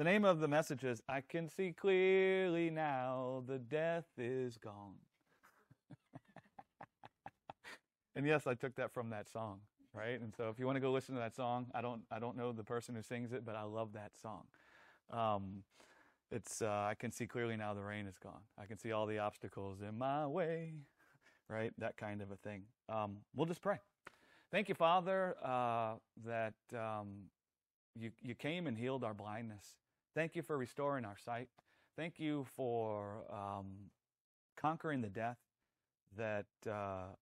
The name of the message is I Can See Clearly Now, the Death is Gone. and yes, I took that from that song, right? And so if you want to go listen to that song, I don't I don't know the person who sings it, but I love that song. Um, it's uh, I can see clearly now the rain is gone. I can see all the obstacles in my way, right? That kind of a thing. Um, we'll just pray. Thank you, Father, uh, that um, you you came and healed our blindness. Thank you for restoring our sight. Thank you for um, conquering the death that uh,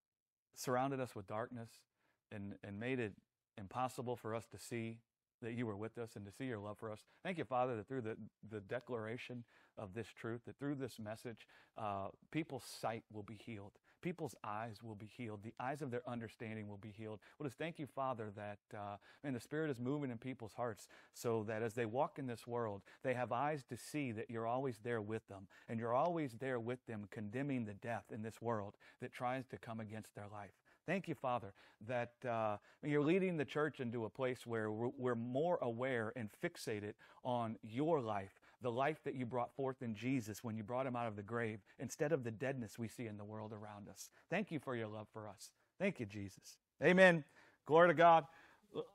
surrounded us with darkness and, and made it impossible for us to see that you were with us and to see your love for us. Thank you, Father, that through the, the declaration of this truth, that through this message, uh, people's sight will be healed. People's eyes will be healed. The eyes of their understanding will be healed. Well, just thank you, Father, that uh, man, the Spirit is moving in people's hearts so that as they walk in this world, they have eyes to see that you're always there with them, and you're always there with them, condemning the death in this world that tries to come against their life. Thank you, Father, that uh, you're leading the church into a place where we're more aware and fixated on your life, the life that you brought forth in Jesus when you brought him out of the grave, instead of the deadness we see in the world around us. Thank you for your love for us. Thank you, Jesus. Amen. Glory to God.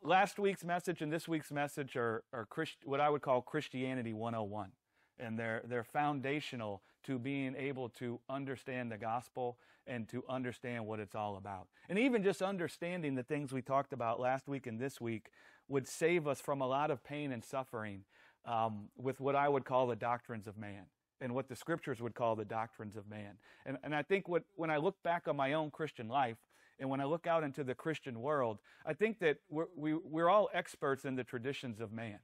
Last week's message and this week's message are, are Christ, what I would call Christianity 101 and they're, they're foundational to being able to understand the gospel and to understand what it's all about. And even just understanding the things we talked about last week and this week would save us from a lot of pain and suffering um, with what I would call the doctrines of man and what the scriptures would call the doctrines of man. And, and I think what, when I look back on my own Christian life, and when I look out into the Christian world, I think that we're, we, we are all experts in the traditions of man.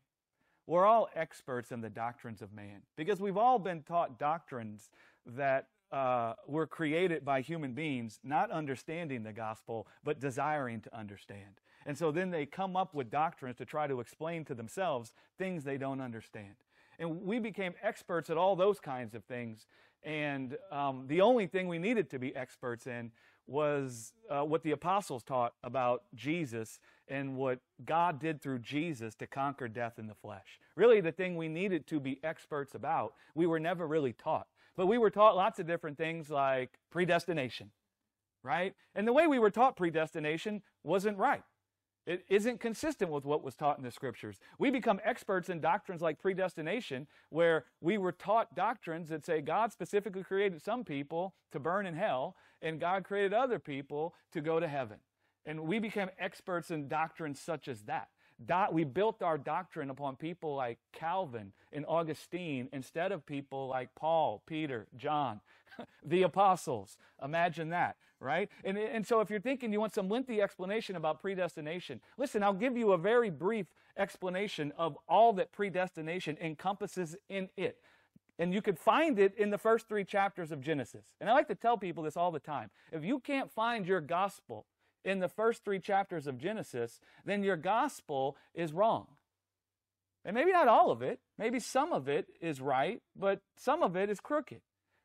We're all experts in the doctrines of man because we've all been taught doctrines that uh, were created by human beings, not understanding the gospel, but desiring to understand. And so then they come up with doctrines to try to explain to themselves things they don't understand. And we became experts at all those kinds of things. And um, the only thing we needed to be experts in was uh, what the apostles taught about Jesus and what God did through Jesus to conquer death in the flesh. Really, the thing we needed to be experts about, we were never really taught. But we were taught lots of different things like predestination, right? And the way we were taught predestination wasn't right. It isn't consistent with what was taught in the scriptures. We become experts in doctrines like predestination, where we were taught doctrines that say God specifically created some people to burn in hell, and God created other people to go to heaven. And we became experts in doctrines such as that. We built our doctrine upon people like Calvin and Augustine instead of people like Paul, Peter, John, the apostles. Imagine that, right? And, and so if you're thinking you want some lengthy explanation about predestination, listen, I'll give you a very brief explanation of all that predestination encompasses in it. And you could find it in the first three chapters of Genesis. And I like to tell people this all the time. If you can't find your gospel in the first three chapters of Genesis, then your gospel is wrong. And maybe not all of it, maybe some of it is right, but some of it is crooked,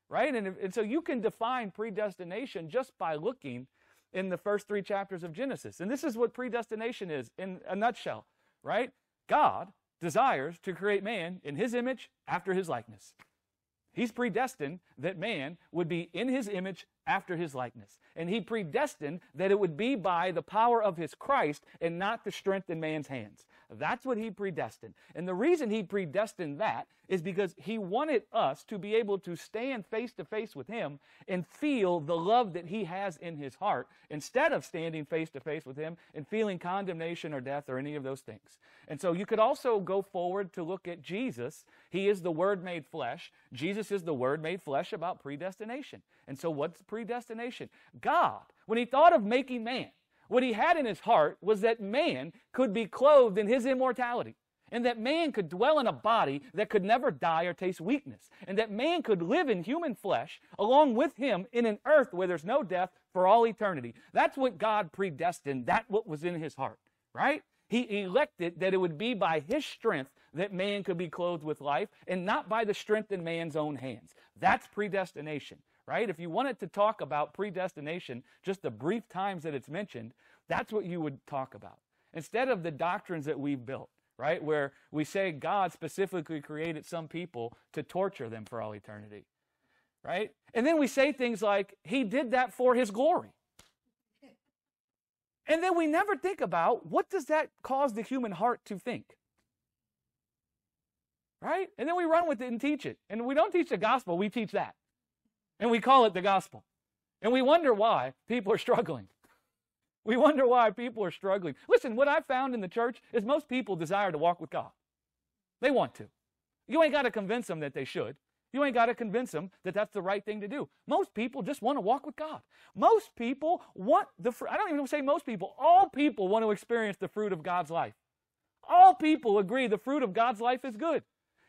right? And, and so you can define predestination just by looking in the first three chapters of Genesis. And this is what predestination is in a nutshell, right? God desires to create man in his image after his likeness. He's predestined that man would be in his image after his likeness. And he predestined that it would be by the power of his Christ and not the strength in man's hands. That's what he predestined. And the reason he predestined that is because he wanted us to be able to stand face to face with him and feel the love that he has in his heart instead of standing face to face with him and feeling condemnation or death or any of those things. And so you could also go forward to look at Jesus. He is the Word made flesh. Jesus is the Word made flesh about predestination. And so what's predestination? God, when he thought of making man, what he had in his heart was that man could be clothed in his immortality. And that man could dwell in a body that could never die or taste weakness. And that man could live in human flesh along with him in an earth where there's no death for all eternity. That's what God predestined. that what was in his heart, right? He elected that it would be by his strength that man could be clothed with life and not by the strength in man's own hands. That's predestination right? If you wanted to talk about predestination, just the brief times that it's mentioned, that's what you would talk about. Instead of the doctrines that we've built, right? Where we say God specifically created some people to torture them for all eternity, right? And then we say things like, He did that for His glory. And then we never think about what does that cause the human heart to think? Right? And then we run with it and teach it. And we don't teach the gospel, we teach that. And we call it the gospel. And we wonder why people are struggling. We wonder why people are struggling. Listen, what I've found in the church is most people desire to walk with God. They want to. You ain't got to convince them that they should. You ain't got to convince them that that's the right thing to do. Most people just want to walk with God. Most people want the fruit. I don't even say most people. All people want to experience the fruit of God's life. All people agree the fruit of God's life is good.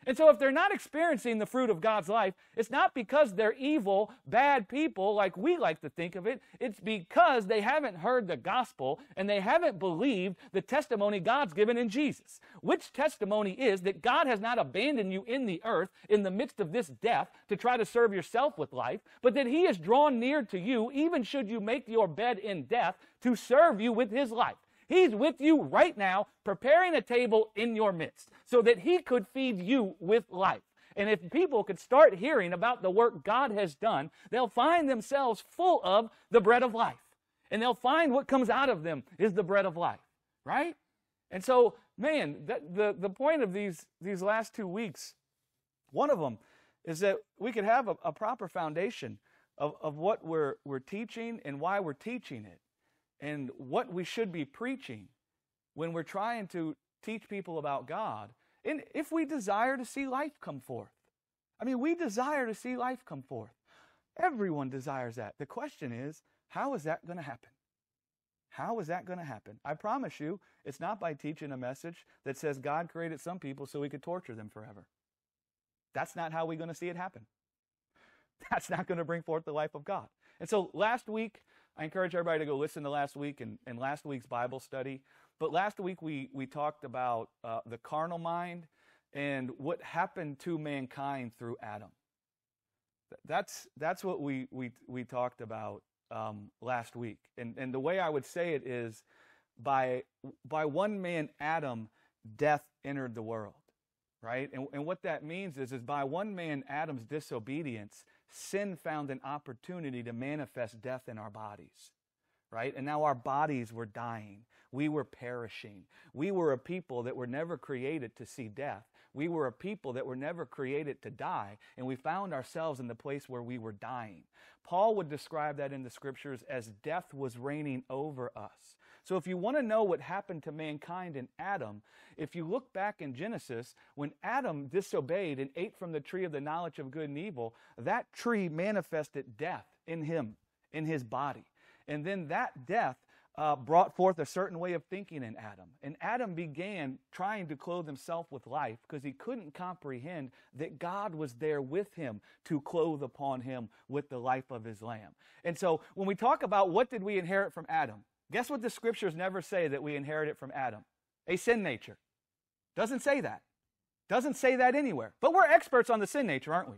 And so, if they're not experiencing the fruit of God's life, it's not because they're evil, bad people like we like to think of it. It's because they haven't heard the gospel and they haven't believed the testimony God's given in Jesus. Which testimony is that God has not abandoned you in the earth in the midst of this death to try to serve yourself with life, but that He has drawn near to you, even should you make your bed in death, to serve you with His life. He's with you right now, preparing a table in your midst so that He could feed you with life. And if people could start hearing about the work God has done, they'll find themselves full of the bread of life. And they'll find what comes out of them is the bread of life, right? And so, man, that, the, the point of these, these last two weeks, one of them is that we could have a, a proper foundation of, of what we're, we're teaching and why we're teaching it and what we should be preaching when we're trying to teach people about God. And if we desire to see life come forth, I mean, we desire to see life come forth. Everyone desires that. The question is, how is that going to happen? How is that going to happen? I promise you, it's not by teaching a message that says God created some people so we could torture them forever. That's not how we're going to see it happen. That's not going to bring forth the life of God. And so last week, I encourage everybody to go listen to last week and, and last week's Bible study. But last week we, we talked about uh, the carnal mind and what happened to mankind through Adam. That's, that's what we, we, we talked about um, last week. And, and the way I would say it is by, by one man, Adam, death entered the world, right? And, and what that means is, is by one man, Adam's disobedience, sin found an opportunity to manifest death in our bodies, right? And now our bodies were dying. We were perishing. We were a people that were never created to see death. We were a people that were never created to die, and we found ourselves in the place where we were dying. Paul would describe that in the scriptures as death was reigning over us. So if you want to know what happened to mankind in Adam, if you look back in Genesis, when Adam disobeyed and ate from the tree of the knowledge of good and evil, that tree manifested death in him, in his body. And then that death uh, brought forth a certain way of thinking in Adam. And Adam began trying to clothe himself with life because he couldn't comprehend that God was there with him to clothe upon him with the life of his lamb. And so when we talk about what did we inherit from Adam, Guess what the scriptures never say that we inherit it from Adam? A sin nature. Doesn't say that. Doesn't say that anywhere. But we're experts on the sin nature, aren't we?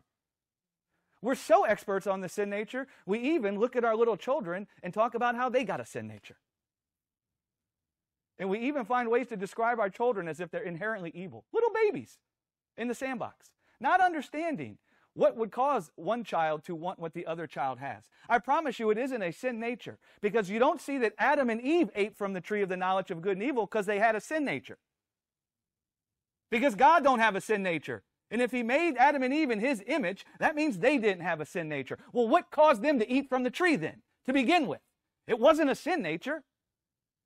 We're so experts on the sin nature, we even look at our little children and talk about how they got a sin nature. And we even find ways to describe our children as if they're inherently evil. Little babies in the sandbox, not understanding what would cause one child to want what the other child has? I promise you it isn't a sin nature because you don't see that Adam and Eve ate from the tree of the knowledge of good and evil because they had a sin nature. Because God don't have a sin nature. And if he made Adam and Eve in his image, that means they didn't have a sin nature. Well, what caused them to eat from the tree then to begin with? It wasn't a sin nature.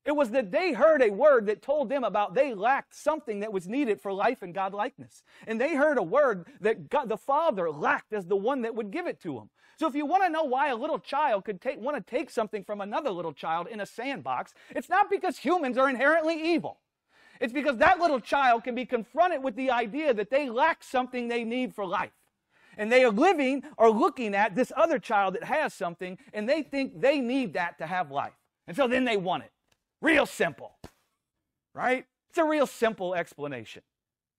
It was that they heard a word that told them about they lacked something that was needed for life and God likeness. And they heard a word that God, the Father lacked as the one that would give it to them. So if you want to know why a little child could take, want to take something from another little child in a sandbox, it's not because humans are inherently evil. It's because that little child can be confronted with the idea that they lack something they need for life. And they are living or looking at this other child that has something and they think they need that to have life. And so then they want it. Real simple, right? It's a real simple explanation.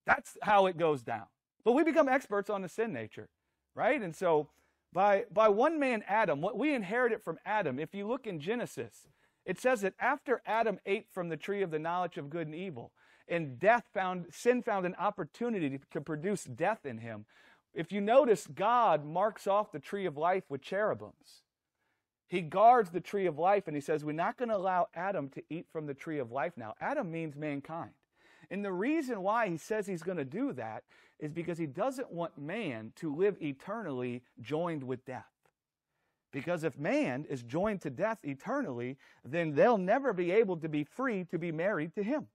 That's how it goes down. But we become experts on the sin nature, right? And so by, by one man, Adam, what we inherited from Adam, if you look in Genesis, it says that after Adam ate from the tree of the knowledge of good and evil, and death found, sin found an opportunity to produce death in him. If you notice, God marks off the tree of life with cherubims. He guards the tree of life and he says, We're not going to allow Adam to eat from the tree of life now. Adam means mankind. And the reason why he says he's going to do that is because he doesn't want man to live eternally joined with death. Because if man is joined to death eternally, then they'll never be able to be free to be married to him.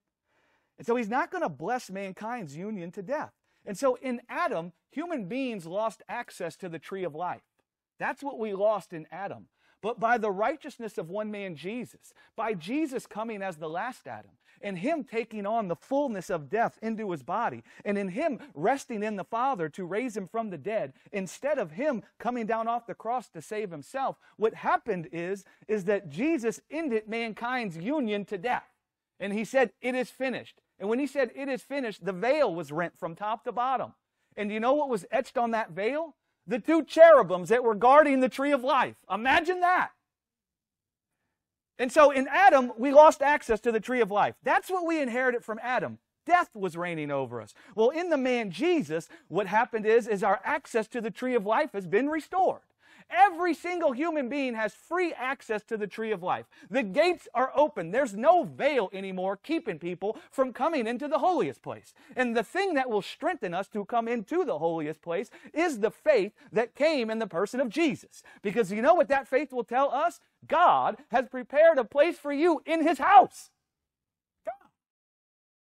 And so he's not going to bless mankind's union to death. And so in Adam, human beings lost access to the tree of life. That's what we lost in Adam. But by the righteousness of one man, Jesus, by Jesus coming as the last Adam, and him taking on the fullness of death into his body, and in him resting in the Father to raise him from the dead, instead of him coming down off the cross to save himself, what happened is, is that Jesus ended mankind's union to death. And he said, It is finished. And when he said, It is finished, the veil was rent from top to bottom. And you know what was etched on that veil? The two cherubims that were guarding the tree of life. Imagine that. And so in Adam, we lost access to the tree of life. That's what we inherited from Adam. Death was reigning over us. Well, in the man Jesus, what happened is, is our access to the tree of life has been restored. Every single human being has free access to the tree of life. The gates are open. There's no veil anymore keeping people from coming into the holiest place. And the thing that will strengthen us to come into the holiest place is the faith that came in the person of Jesus. Because you know what that faith will tell us? God has prepared a place for you in his house.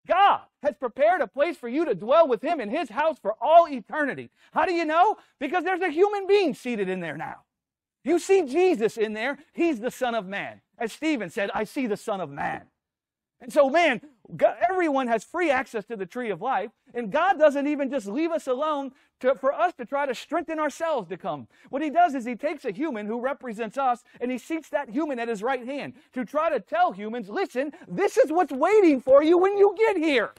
God has prepared a place for you to dwell with Him in His house for all eternity. How do you know? Because there's a human being seated in there now. You see Jesus in there, He's the Son of Man. As Stephen said, I see the Son of Man. And so, man, God, everyone has free access to the tree of life, and God doesn't even just leave us alone to, for us to try to strengthen ourselves to come. What He does is He takes a human who represents us, and He seats that human at His right hand to try to tell humans, listen, this is what's waiting for you when you get here.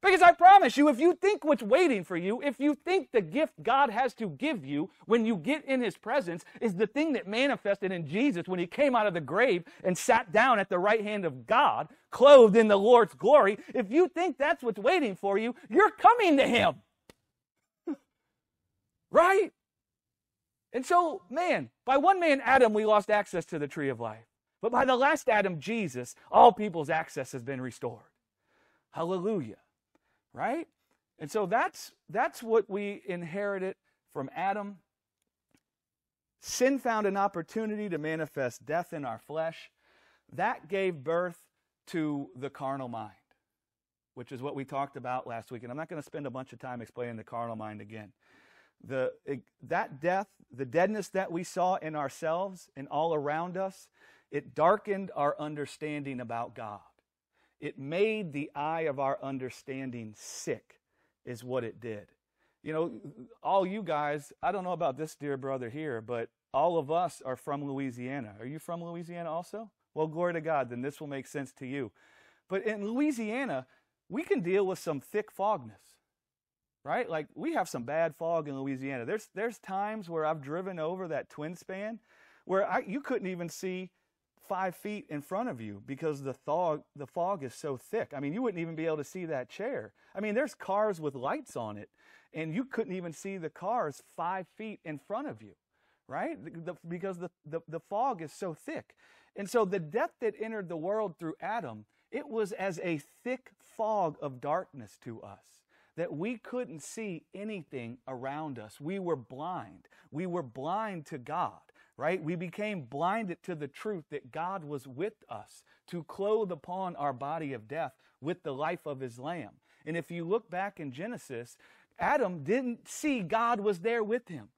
Because I promise you, if you think what's waiting for you, if you think the gift God has to give you when you get in His presence is the thing that manifested in Jesus when He came out of the grave and sat down at the right hand of God, clothed in the Lord's glory, if you think that's what's waiting for you, you're coming to Him. right? And so, man, by one man, Adam, we lost access to the tree of life. But by the last Adam, Jesus, all people's access has been restored. Hallelujah right? And so that's that's what we inherited from Adam. Sin found an opportunity to manifest death in our flesh. That gave birth to the carnal mind, which is what we talked about last week. And I'm not going to spend a bunch of time explaining the carnal mind again. The, that death, the deadness that we saw in ourselves and all around us, it darkened our understanding about God. It made the eye of our understanding sick, is what it did. You know, all you guys, I don't know about this dear brother here, but all of us are from Louisiana. Are you from Louisiana also? Well, glory to God, then this will make sense to you. But in Louisiana, we can deal with some thick fogness, right? Like we have some bad fog in Louisiana. There's, there's times where I've driven over that twin span where I, you couldn't even see five feet in front of you because the fog, the fog is so thick. I mean, you wouldn't even be able to see that chair. I mean, there's cars with lights on it, and you couldn't even see the cars five feet in front of you, right? The, because the, the, the fog is so thick. And so the death that entered the world through Adam, it was as a thick fog of darkness to us that we couldn't see anything around us. We were blind. We were blind to God right? We became blinded to the truth that God was with us to clothe upon our body of death with the life of his lamb. And if you look back in Genesis, Adam didn't see God was there with him.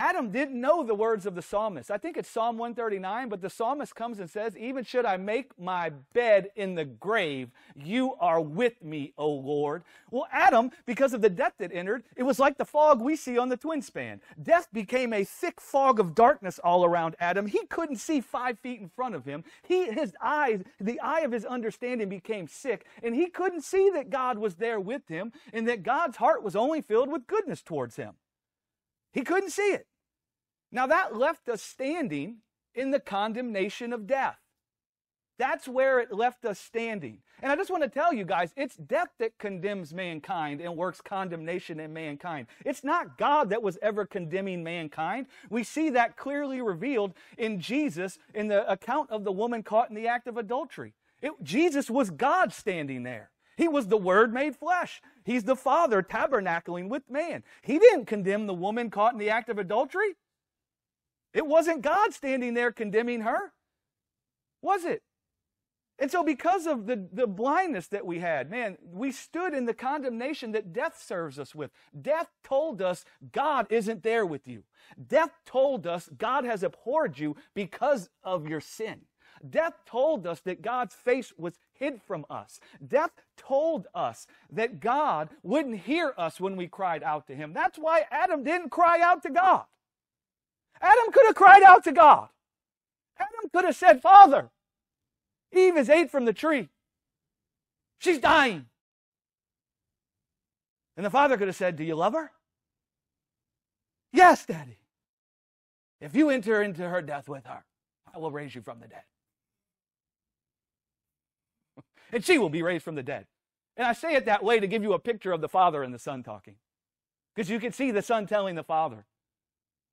Adam didn't know the words of the psalmist. I think it's Psalm 139, but the psalmist comes and says, Even should I make my bed in the grave, you are with me, O Lord. Well, Adam, because of the death that entered, it was like the fog we see on the twin span. Death became a thick fog of darkness all around Adam. He couldn't see five feet in front of him. He, his eyes, the eye of his understanding became sick, and he couldn't see that God was there with him and that God's heart was only filled with goodness towards him. He couldn't see it. Now that left us standing in the condemnation of death. That's where it left us standing. And I just want to tell you guys, it's death that condemns mankind and works condemnation in mankind. It's not God that was ever condemning mankind. We see that clearly revealed in Jesus in the account of the woman caught in the act of adultery. It, Jesus was God standing there. He was the Word made flesh. He's the Father tabernacling with man. He didn't condemn the woman caught in the act of adultery. It wasn't God standing there condemning her, was it? And so, because of the, the blindness that we had, man, we stood in the condemnation that death serves us with. Death told us God isn't there with you. Death told us God has abhorred you because of your sin. Death told us that God's face was hid from us. Death told us that God wouldn't hear us when we cried out to Him. That's why Adam didn't cry out to God. Adam could have cried out to God. Adam could have said, Father, Eve has ate from the tree. She's dying. And the father could have said, Do you love her? Yes, Daddy. If you enter into her death with her, I will raise you from the dead. and she will be raised from the dead. And I say it that way to give you a picture of the father and the son talking. Because you can see the son telling the father,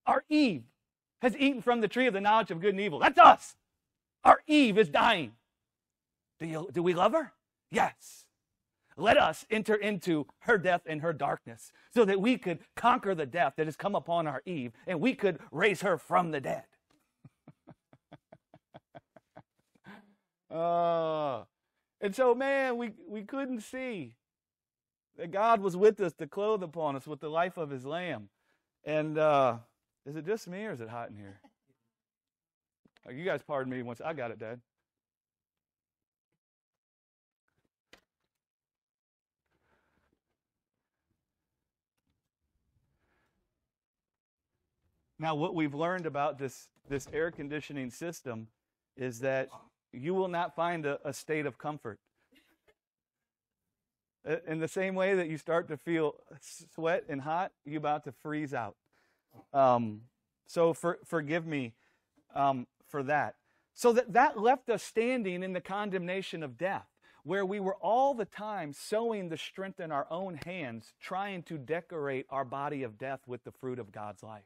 Our Eve has eaten from the tree of the knowledge of good and evil. That's us. Our Eve is dying. Do, you, do we love her? Yes. Let us enter into her death and her darkness so that we could conquer the death that has come upon our Eve and we could raise her from the dead. uh, and so, man, we, we couldn't see that God was with us to clothe upon us with the life of his lamb. And uh, is it just me or is it hot in here? Oh, you guys pardon me once. I got it, Dad. Now, what we've learned about this, this air conditioning system is that you will not find a, a state of comfort. Uh, in the same way that you start to feel sweat and hot, you're about to freeze out. Um, so for, forgive me um, for that. So that, that left us standing in the condemnation of death, where we were all the time sowing the strength in our own hands, trying to decorate our body of death with the fruit of God's life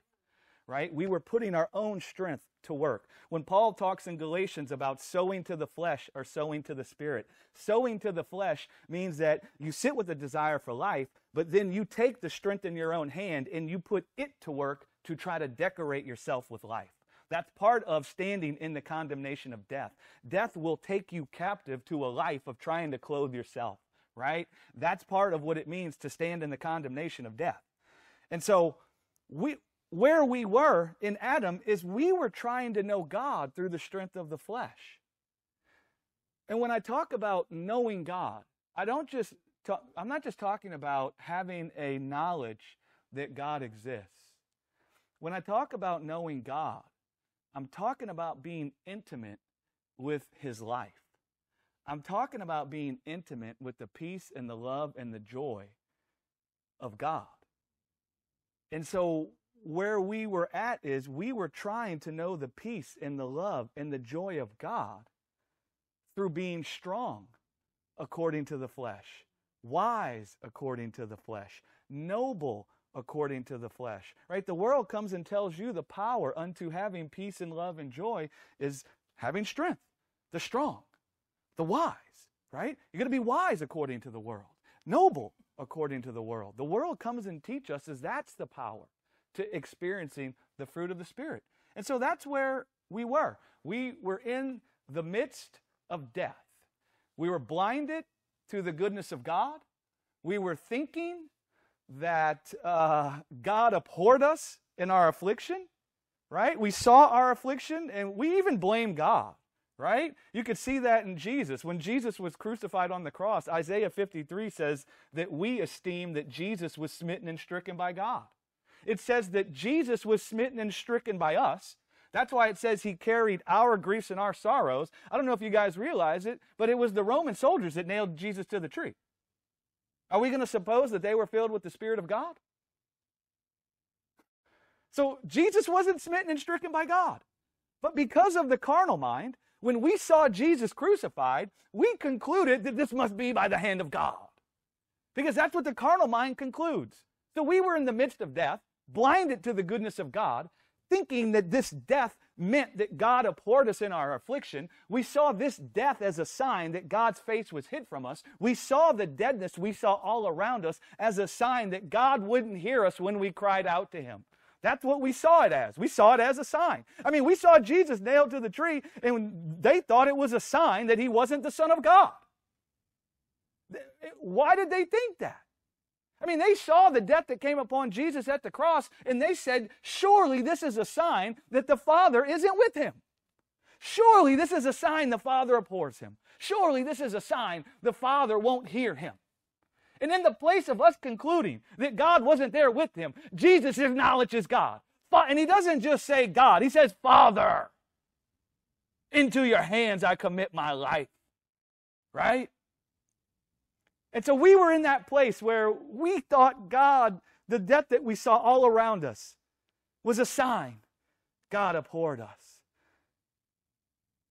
right? We were putting our own strength to work. When Paul talks in Galatians about sowing to the flesh or sowing to the spirit, sowing to the flesh means that you sit with a desire for life, but then you take the strength in your own hand and you put it to work to try to decorate yourself with life. That's part of standing in the condemnation of death. Death will take you captive to a life of trying to clothe yourself, right? That's part of what it means to stand in the condemnation of death. And so we where we were in Adam is we were trying to know God through the strength of the flesh. And when I talk about knowing God, I don't just talk, I'm not just talking about having a knowledge that God exists. When I talk about knowing God, I'm talking about being intimate with his life. I'm talking about being intimate with the peace and the love and the joy of God. And so where we were at is we were trying to know the peace and the love and the joy of God through being strong according to the flesh, wise according to the flesh, noble according to the flesh. Right? The world comes and tells you the power unto having peace and love and joy is having strength, the strong, the wise, right? You're going to be wise according to the world, noble according to the world. The world comes and teach us is that's the power to experiencing the fruit of the Spirit. And so that's where we were. We were in the midst of death. We were blinded to the goodness of God. We were thinking that uh, God abhorred us in our affliction, right? We saw our affliction and we even blamed God, right? You could see that in Jesus. When Jesus was crucified on the cross, Isaiah 53 says that we esteem that Jesus was smitten and stricken by God. It says that Jesus was smitten and stricken by us. That's why it says he carried our griefs and our sorrows. I don't know if you guys realize it, but it was the Roman soldiers that nailed Jesus to the tree. Are we going to suppose that they were filled with the Spirit of God? So Jesus wasn't smitten and stricken by God. But because of the carnal mind, when we saw Jesus crucified, we concluded that this must be by the hand of God. Because that's what the carnal mind concludes. So we were in the midst of death, blinded to the goodness of God, thinking that this death meant that God abhorred us in our affliction. We saw this death as a sign that God's face was hid from us. We saw the deadness we saw all around us as a sign that God wouldn't hear us when we cried out to Him. That's what we saw it as. We saw it as a sign. I mean, we saw Jesus nailed to the tree, and they thought it was a sign that He wasn't the Son of God. Why did they think that? I mean, they saw the death that came upon Jesus at the cross, and they said, Surely this is a sign that the Father isn't with him. Surely this is a sign the Father abhors him. Surely this is a sign the Father won't hear him. And in the place of us concluding that God wasn't there with him, Jesus acknowledges God. And he doesn't just say God, he says, Father, into your hands I commit my life. Right? And so we were in that place where we thought God, the death that we saw all around us, was a sign God abhorred us.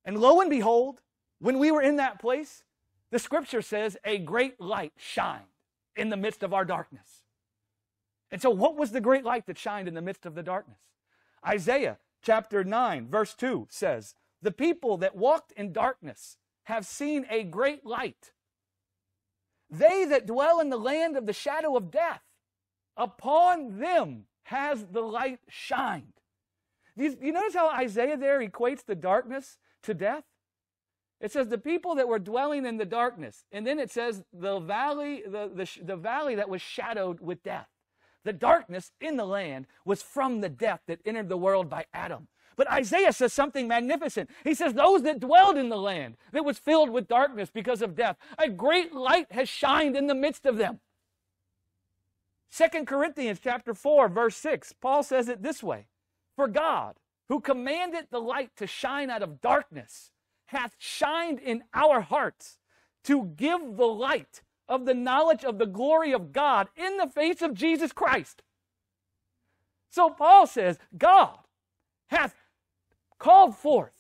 And lo and behold, when we were in that place, the scripture says a great light shined in the midst of our darkness. And so, what was the great light that shined in the midst of the darkness? Isaiah chapter 9, verse 2 says, The people that walked in darkness have seen a great light. They that dwell in the land of the shadow of death, upon them has the light shined. You, notice how Isaiah there equates the darkness to death? It says the people that were dwelling in the darkness, and then it says the valley, the, the, the valley that was shadowed with death. The darkness in the land was from the death that entered the world by Adam. But Isaiah says something magnificent. He says, Those that dwelled in the land that was filled with darkness because of death, a great light has shined in the midst of them. Second Corinthians chapter 4, verse 6, Paul says it this way For God, who commanded the light to shine out of darkness, hath shined in our hearts to give the light of the knowledge of the glory of God in the face of Jesus Christ. So Paul says, God hath called forth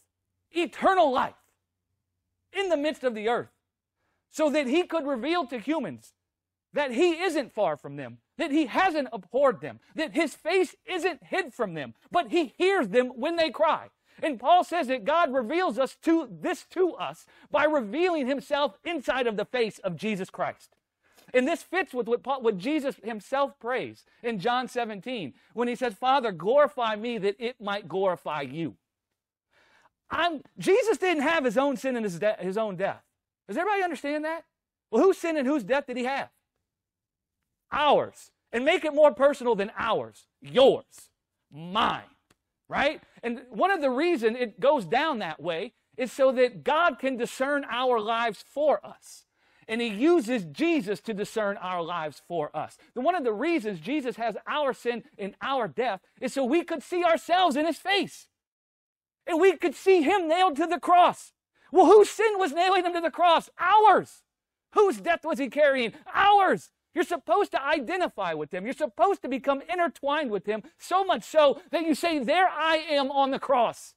eternal life in the midst of the earth so that he could reveal to humans that he isn't far from them, that he hasn't abhorred them, that his face isn't hid from them, but he hears them when they cry. And Paul says that God reveals us to this to us by revealing himself inside of the face of Jesus Christ. And this fits with what, Paul, what Jesus himself prays in John 17 when he says, Father, glorify me that it might glorify you. I'm, Jesus didn't have his own sin and his, de- his own death. Does everybody understand that? Well, whose sin and whose death did he have? Ours. And make it more personal than ours. Yours. Mine. Right? And one of the reason it goes down that way is so that God can discern our lives for us. And he uses Jesus to discern our lives for us. And one of the reasons Jesus has our sin and our death is so we could see ourselves in his face and we could see him nailed to the cross. Well, whose sin was nailing him to the cross? Ours. Whose death was he carrying? Ours. You're supposed to identify with him. You're supposed to become intertwined with him, so much so that you say, There I am on the cross.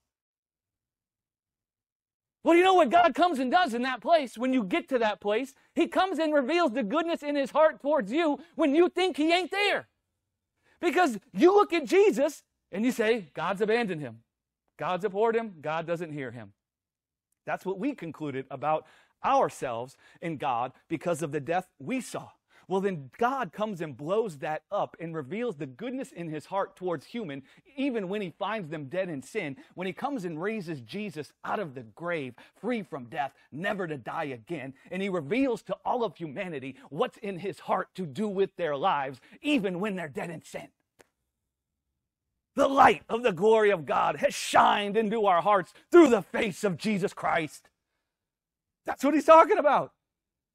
Well, you know what God comes and does in that place when you get to that place? He comes and reveals the goodness in his heart towards you when you think he ain't there. Because you look at Jesus and you say, God's abandoned him. God's abhorred him, God doesn't hear him. That's what we concluded about ourselves in God because of the death we saw. Well, then God comes and blows that up and reveals the goodness in his heart towards human, even when he finds them dead in sin. When he comes and raises Jesus out of the grave, free from death, never to die again. And he reveals to all of humanity what's in his heart to do with their lives, even when they're dead in sin. The light of the glory of God has shined into our hearts through the face of Jesus Christ. That's what he's talking about.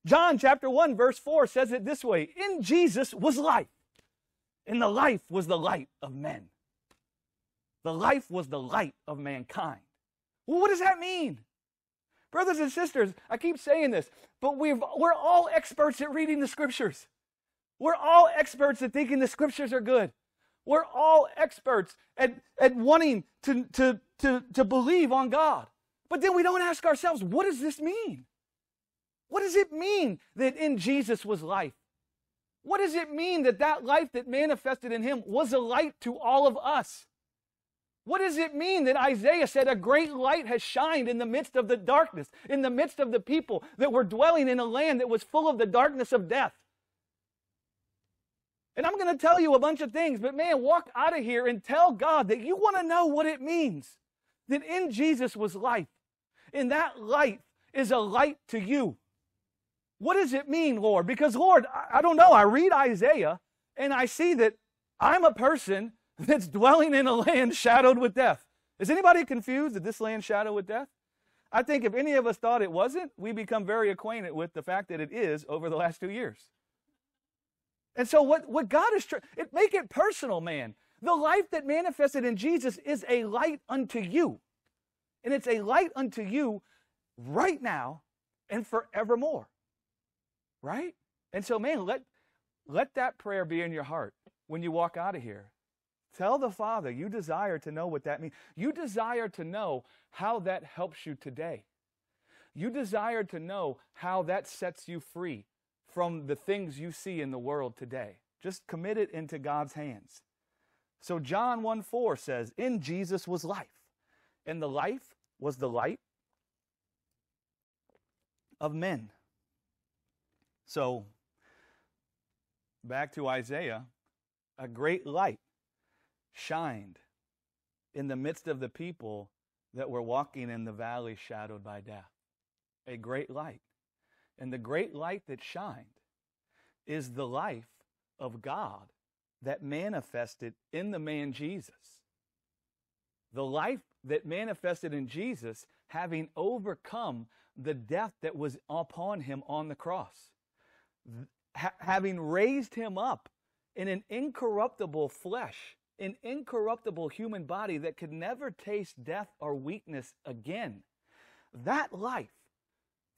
John chapter 1 verse 4 says it this way, in Jesus was life, and the life was the light of men. The life was the light of mankind. Well, what does that mean? Brothers and sisters, I keep saying this, but we've, we're all experts at reading the scriptures. We're all experts at thinking the scriptures are good. We're all experts at, at wanting to, to, to, to believe on God. But then we don't ask ourselves, what does this mean? What does it mean that in Jesus was life? What does it mean that that life that manifested in him was a light to all of us? What does it mean that Isaiah said a great light has shined in the midst of the darkness, in the midst of the people that were dwelling in a land that was full of the darkness of death? And I'm going to tell you a bunch of things, but man, walk out of here and tell God that you want to know what it means that in Jesus was life. And that light is a light to you. What does it mean, Lord? Because, Lord, I don't know. I read Isaiah and I see that I'm a person that's dwelling in a land shadowed with death. Is anybody confused that this land shadowed with death? I think if any of us thought it wasn't, we become very acquainted with the fact that it is over the last two years. And so what, what God is trying, make it personal, man. The life that manifested in Jesus is a light unto you. And it's a light unto you right now and forevermore. Right? And so, man, let, let that prayer be in your heart when you walk out of here. Tell the Father you desire to know what that means. You desire to know how that helps you today. You desire to know how that sets you free from the things you see in the world today. Just commit it into God's hands. So John 1 4 says, In Jesus was life, and the life was the light of men. So, back to Isaiah, a great light shined in the midst of the people that were walking in the valley shadowed by death. A great light. And the great light that shined is the life of God that manifested in the man Jesus. The life that manifested in Jesus, having overcome the death that was upon him on the cross ha- having raised him up in an incorruptible flesh, an incorruptible human body that could never taste death or weakness again. That life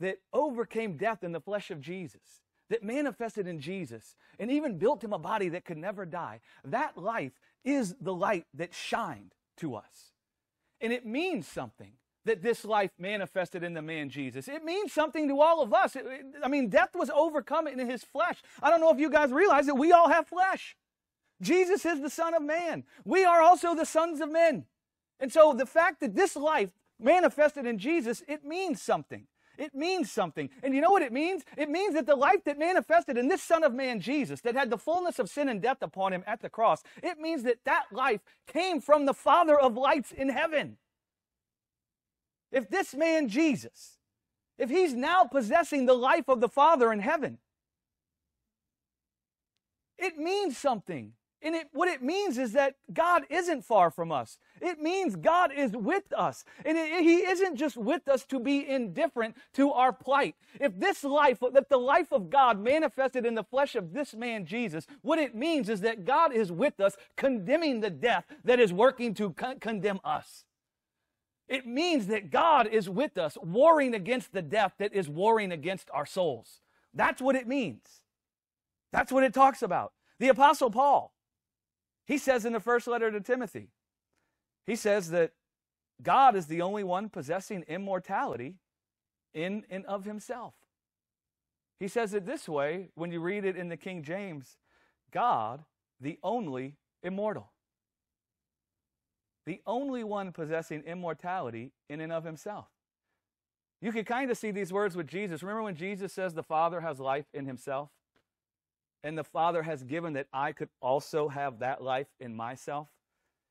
that overcame death in the flesh of Jesus, that manifested in Jesus, and even built him a body that could never die, that life is the light that shined to us. And it means something that this life manifested in the man Jesus. It means something to all of us. It, it, I mean, death was overcome in his flesh. I don't know if you guys realize that we all have flesh. Jesus is the Son of Man. We are also the sons of men. And so the fact that this life manifested in Jesus, it means something. It means something. And you know what it means? It means that the life that manifested in this Son of Man, Jesus, that had the fullness of sin and death upon him at the cross, it means that that life came from the Father of lights in heaven. If this man Jesus, if he's now possessing the life of the Father in heaven, it means something. And it, what it means is that God isn't far from us. It means God is with us. And it, He isn't just with us to be indifferent to our plight. If this life, if the life of God manifested in the flesh of this man Jesus, what it means is that God is with us, condemning the death that is working to con- condemn us. It means that God is with us, warring against the death that is warring against our souls. That's what it means. That's what it talks about. The Apostle Paul, he says in the first letter to Timothy, he says that God is the only one possessing immortality in and of himself. He says it this way when you read it in the King James God, the only immortal the only one possessing immortality in and of himself. You can kind of see these words with Jesus. Remember when Jesus says the Father has life in himself? And the Father has given that I could also have that life in myself?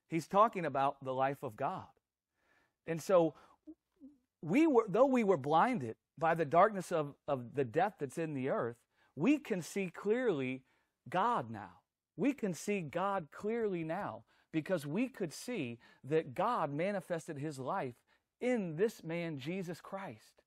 He's talking about the life of God. And so we were though we were blinded by the darkness of, of the death that's in the earth, we can see clearly God now. We can see God clearly now because we could see that God manifested his life in this man, Jesus Christ.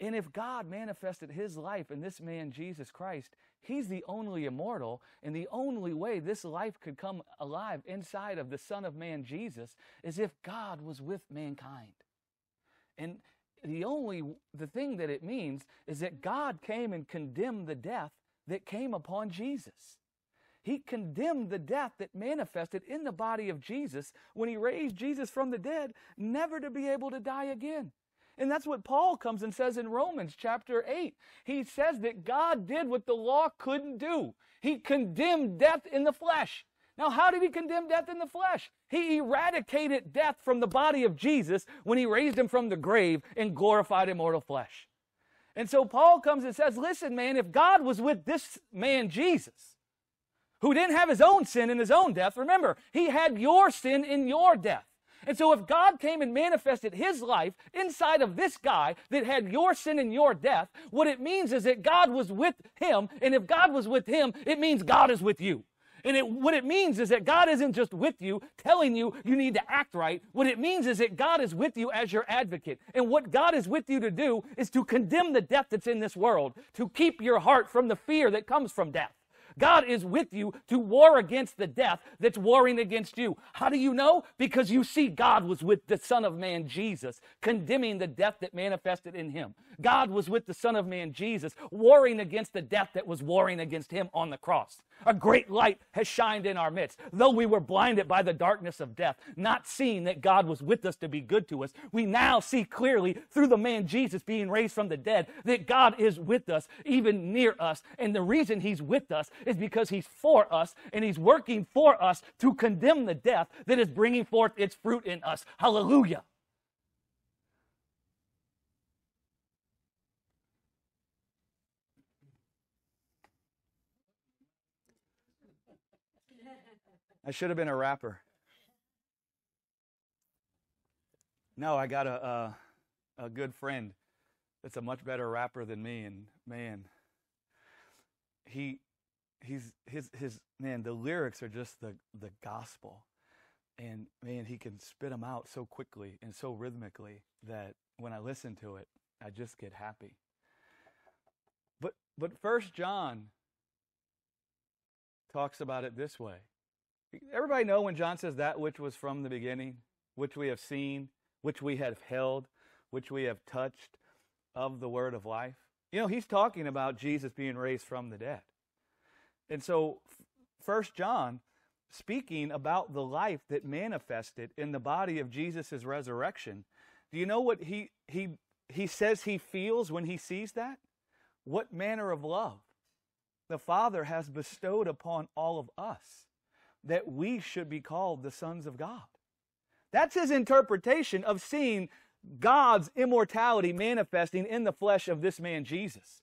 And if God manifested his life in this man, Jesus Christ, he's the only immortal, and the only way this life could come alive inside of the Son of Man, Jesus, is if God was with mankind. And the only the thing that it means is that God came and condemned the death that came upon Jesus. He condemned the death that manifested in the body of Jesus when he raised Jesus from the dead, never to be able to die again. And that's what Paul comes and says in Romans chapter 8. He says that God did what the law couldn't do. He condemned death in the flesh. Now, how did he condemn death in the flesh? He eradicated death from the body of Jesus when he raised him from the grave and glorified immortal flesh. And so Paul comes and says, Listen, man, if God was with this man Jesus, who didn't have his own sin in his own death, remember, he had your sin in your death. And so if God came and manifested his life inside of this guy that had your sin and your death, what it means is that God was with him. And if God was with him, it means God is with you. And it, what it means is that God isn't just with you, telling you you need to act right. What it means is that God is with you as your advocate. And what God is with you to do is to condemn the death that's in this world, to keep your heart from the fear that comes from death. God is with you to war against the death that's warring against you. How do you know? Because you see God was with the Son of Man, Jesus, condemning the death that manifested in him. God was with the Son of Man, Jesus, warring against the death that was warring against him on the cross. A great light has shined in our midst. Though we were blinded by the darkness of death, not seeing that God was with us to be good to us, we now see clearly through the man Jesus being raised from the dead that God is with us, even near us. And the reason he's with us is because he's for us and he's working for us to condemn the death that is bringing forth its fruit in us. Hallelujah. I should have been a rapper. No, I got a, a, a good friend that's a much better rapper than me, and man, he he's his his man. The lyrics are just the the gospel, and man, he can spit them out so quickly and so rhythmically that when I listen to it, I just get happy. But but First John talks about it this way. Everybody know when John says that which was from the beginning, which we have seen, which we have held, which we have touched of the word of life? You know, he's talking about Jesus being raised from the dead. And so, First John, speaking about the life that manifested in the body of Jesus' resurrection, do you know what he, he, he says he feels when he sees that? What manner of love the Father has bestowed upon all of us that we should be called the sons of God. That's his interpretation of seeing God's immortality manifesting in the flesh of this man Jesus.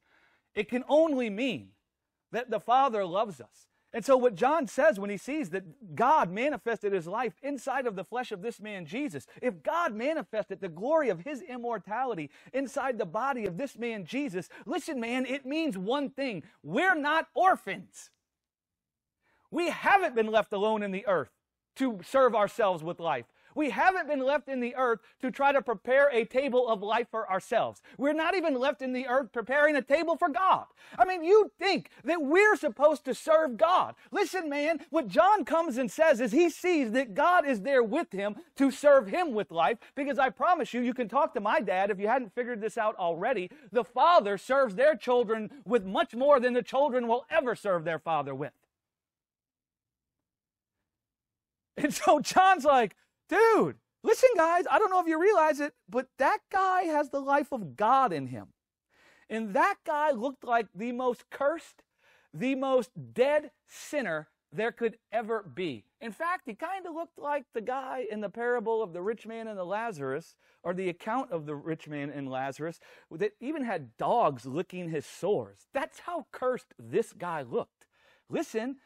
It can only mean that the Father loves us. And so, what John says when he sees that God manifested his life inside of the flesh of this man Jesus, if God manifested the glory of his immortality inside the body of this man Jesus, listen, man, it means one thing we're not orphans. We haven't been left alone in the earth to serve ourselves with life. We haven't been left in the earth to try to prepare a table of life for ourselves. We're not even left in the earth preparing a table for God. I mean, you think that we're supposed to serve God. Listen, man, what John comes and says is he sees that God is there with him to serve him with life because I promise you, you can talk to my dad if you hadn't figured this out already. The father serves their children with much more than the children will ever serve their father with. And so John's like, dude, listen, guys, I don't know if you realize it, but that guy has the life of God in him. And that guy looked like the most cursed, the most dead sinner there could ever be. In fact, he kind of looked like the guy in the parable of the rich man and the Lazarus, or the account of the rich man and Lazarus, that even had dogs licking his sores. That's how cursed this guy looked. Listen,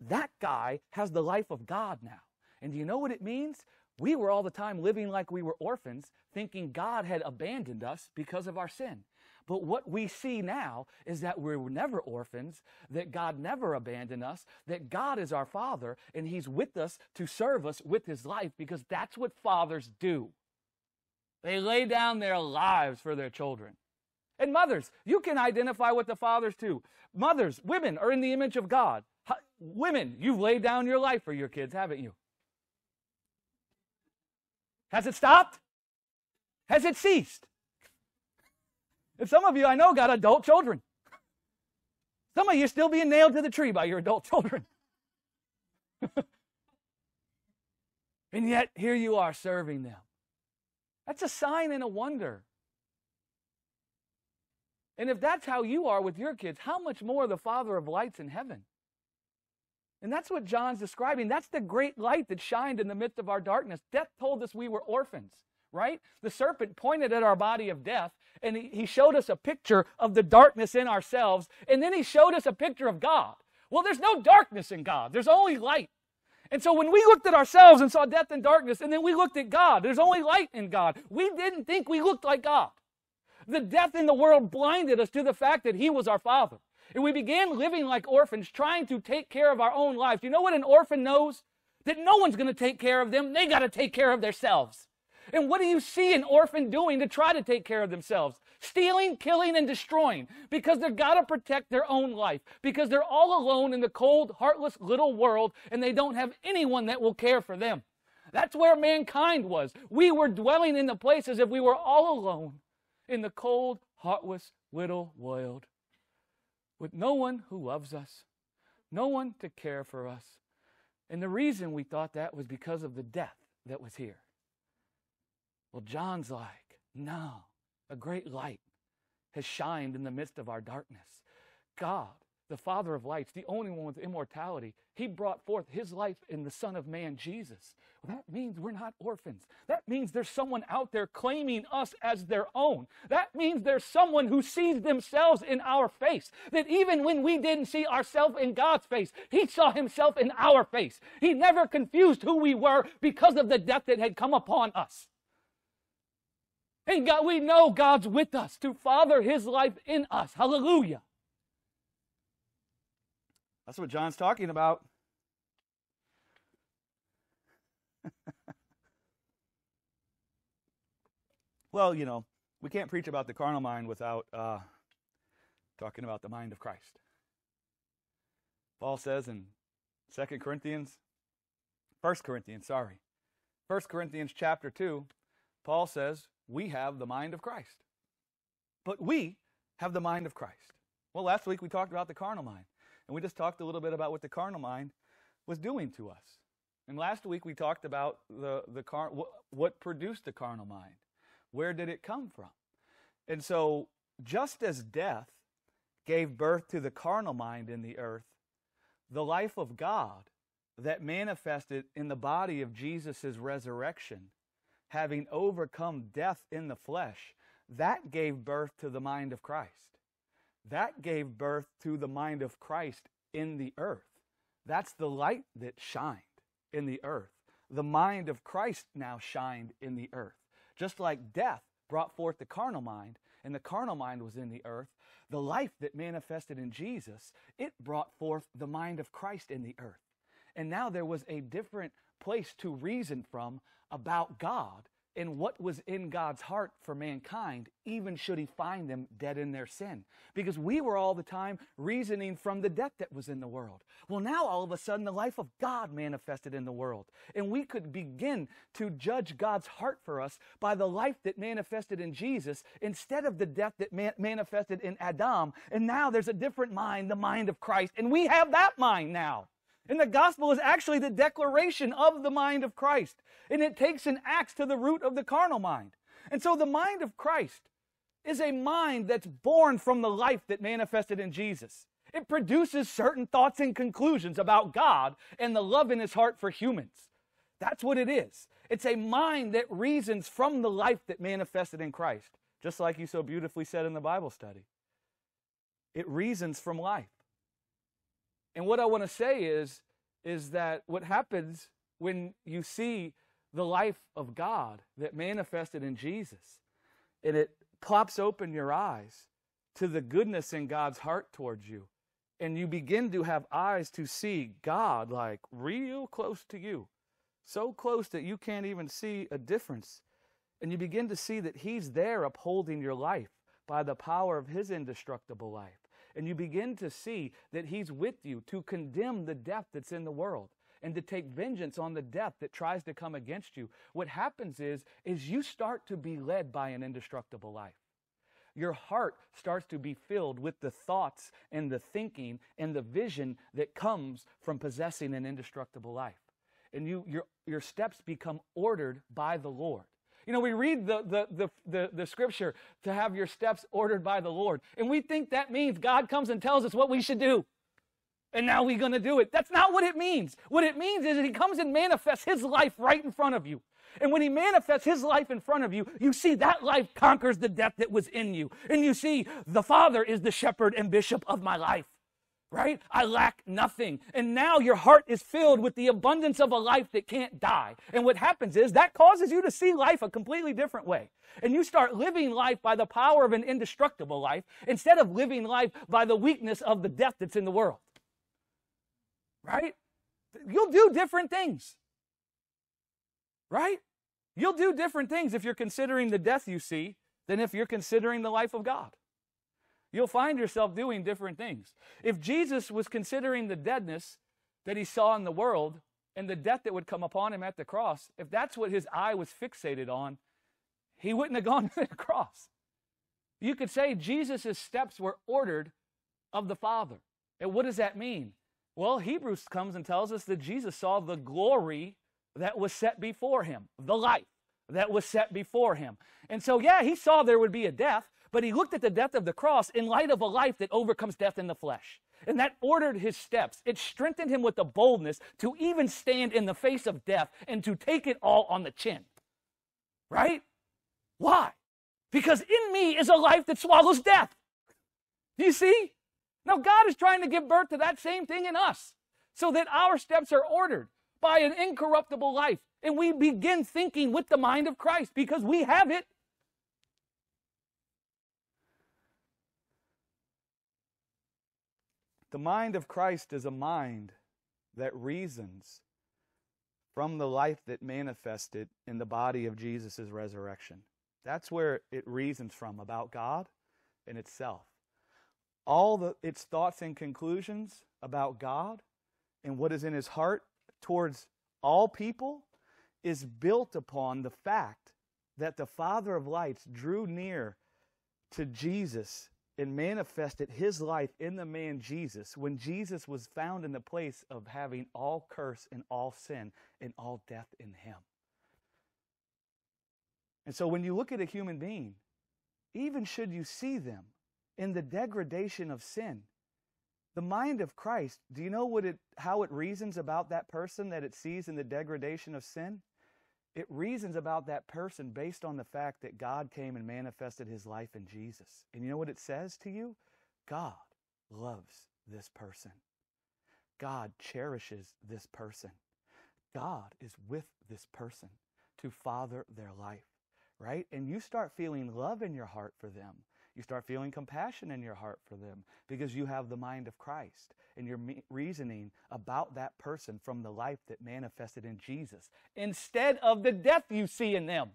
that guy has the life of God now. And do you know what it means? We were all the time living like we were orphans, thinking God had abandoned us because of our sin. But what we see now is that we were never orphans, that God never abandoned us, that God is our Father, and He's with us to serve us with His life because that's what fathers do. They lay down their lives for their children. And mothers, you can identify with the fathers too. Mothers, women are in the image of God. Women, you've laid down your life for your kids, haven't you? Has it stopped? Has it ceased? And some of you I know got adult children. Some of you still being nailed to the tree by your adult children. and yet here you are serving them. That's a sign and a wonder And if that's how you are with your kids, how much more the Father of lights in heaven? And that's what John's describing. That's the great light that shined in the midst of our darkness. Death told us we were orphans, right? The serpent pointed at our body of death and he, showed us a picture of the darkness in ourselves. And then he showed us a picture of God. Well, there's no darkness in God, there's only light. And so when we looked at ourselves and saw death and darkness, and then we looked at God, there's only light in God. We didn't think we looked like God. The death in the world blinded us to the fact that He was our Father. And we began living like orphans, trying to take care of our own lives. You know what an orphan knows? That no one's going to take care of them. They got to take care of themselves. And what do you see an orphan doing to try to take care of themselves? Stealing, killing, and destroying because they've got to protect their own life because they're all alone in the cold, heartless little world and they don't have anyone that will care for them. That's where mankind was. We were dwelling in the place as if we were all alone in the cold, heartless little world with no one who loves us, no one to care for us. And the reason we thought that was because of the death that was here. Well, John's like, no, a great light has shined in the midst of our darkness. God the Father of lights, the only one with immortality, he brought forth his life in the Son of Man, Jesus. Well, that means we're not orphans. That means there's someone out there claiming us as their own. That means there's someone who sees themselves in our face. That even when we didn't see ourselves in God's face, he saw himself in our face. He never confused who we were because of the death that had come upon us. And God, we know God's with us to father his life in us. Hallelujah. That's what John's talking about. well, you know, we can't preach about the carnal mind without uh, talking about the mind of Christ. Paul says in 2 Corinthians, 1 Corinthians, sorry, 1 Corinthians chapter 2, Paul says, we have the mind of Christ. But we have the mind of Christ. Well, last week we talked about the carnal mind. And we just talked a little bit about what the carnal mind was doing to us. And last week we talked about the, the car, what, what produced the carnal mind. Where did it come from? And so, just as death gave birth to the carnal mind in the earth, the life of God that manifested in the body of Jesus' resurrection, having overcome death in the flesh, that gave birth to the mind of Christ. That gave birth to the mind of Christ in the earth. That's the light that shined in the earth. The mind of Christ now shined in the earth. Just like death brought forth the carnal mind, and the carnal mind was in the earth, the life that manifested in Jesus, it brought forth the mind of Christ in the earth. And now there was a different place to reason from about God in what was in God's heart for mankind, even should he find them dead in their sin. Because we were all the time reasoning from the death that was in the world. Well, now all of a sudden the life of God manifested in the world. And we could begin to judge God's heart for us by the life that manifested in Jesus instead of the death that man- manifested in Adam. And now there's a different mind, the mind of Christ. And we have that mind now. And the gospel is actually the declaration of the mind of Christ. And it takes an axe to the root of the carnal mind. And so the mind of Christ is a mind that's born from the life that manifested in Jesus. It produces certain thoughts and conclusions about God and the love in his heart for humans. That's what it is. It's a mind that reasons from the life that manifested in Christ, just like you so beautifully said in the Bible study. It reasons from life. And what I want to say is, is that what happens when you see the life of God that manifested in Jesus, and it pops open your eyes to the goodness in God's heart towards you, and you begin to have eyes to see God like real close to you, so close that you can't even see a difference. And you begin to see that He's there upholding your life by the power of His indestructible life and you begin to see that He's with you to condemn the death that's in the world and to take vengeance on the death that tries to come against you. What happens is, is you start to be led by an indestructible life. Your heart starts to be filled with the thoughts and the thinking and the vision that comes from possessing an indestructible life. And you, your, your steps become ordered by the Lord. You know, we read the, the, the, the, the scripture to have your steps ordered by the Lord, and we think that means God comes and tells us what we should do. And now we're going to do it. That's not what it means. What it means is that He comes and manifests His life right in front of you. And when he manifests his life in front of you, you see that life conquers the death that was in you. And you see the Father is the shepherd and bishop of my life right? I lack nothing. And now your heart is filled with the abundance of a life that can't die. And what happens is that causes you to see life a completely different way. And you start living life by the power of an indestructible life instead of living life by the weakness of the death that's in the world. Right? You'll do different things. Right? You'll do different things if you're considering the death you see than if you're considering the life of God. You'll find yourself doing different things. If Jesus was considering the deadness that he saw in the world and the death that would come upon him at the cross, if that's what his eye was fixated on, he wouldn't have gone to the cross. You could say Jesus' steps were ordered of the Father. And what does that mean? Well, Hebrews comes and tells us that Jesus saw the glory that was set before him, the life that was set before him. And so, yeah, he saw there would be a death, but he looked at the death of the cross in light of a life that overcomes death in the flesh. And that ordered his steps. It strengthened him with the boldness to even stand in the face of death and to take it all on the chin. Right? Why? Because in me is a life that swallows death. You see? Now, God is trying to give birth to that same thing in us so that our steps are ordered by an incorruptible life. And we begin thinking with the mind of Christ because we have it. The mind of Christ is a mind that reasons from the life that manifested in the body of Jesus' resurrection. That's where it reasons from about God and itself. All the, its thoughts and conclusions about God and what is in his heart towards all people is built upon the fact that the Father of lights drew near to Jesus and manifested his life in the man Jesus when Jesus was found in the place of having all curse and all sin and all death in him. And so when you look at a human being, even should you see them in the degradation of sin, the mind of Christ, do you know what it how it reasons about that person that it sees in the degradation of sin? It reasons about that person based on the fact that God came and manifested his life in Jesus. And you know what it says to you? God loves this person. God cherishes this person. God is with this person to father their life, right? And you start feeling love in your heart for them. You start feeling compassion in your heart for them because you have the mind of Christ and you're reasoning about that person from the life that manifested in Jesus instead of the death you see in them.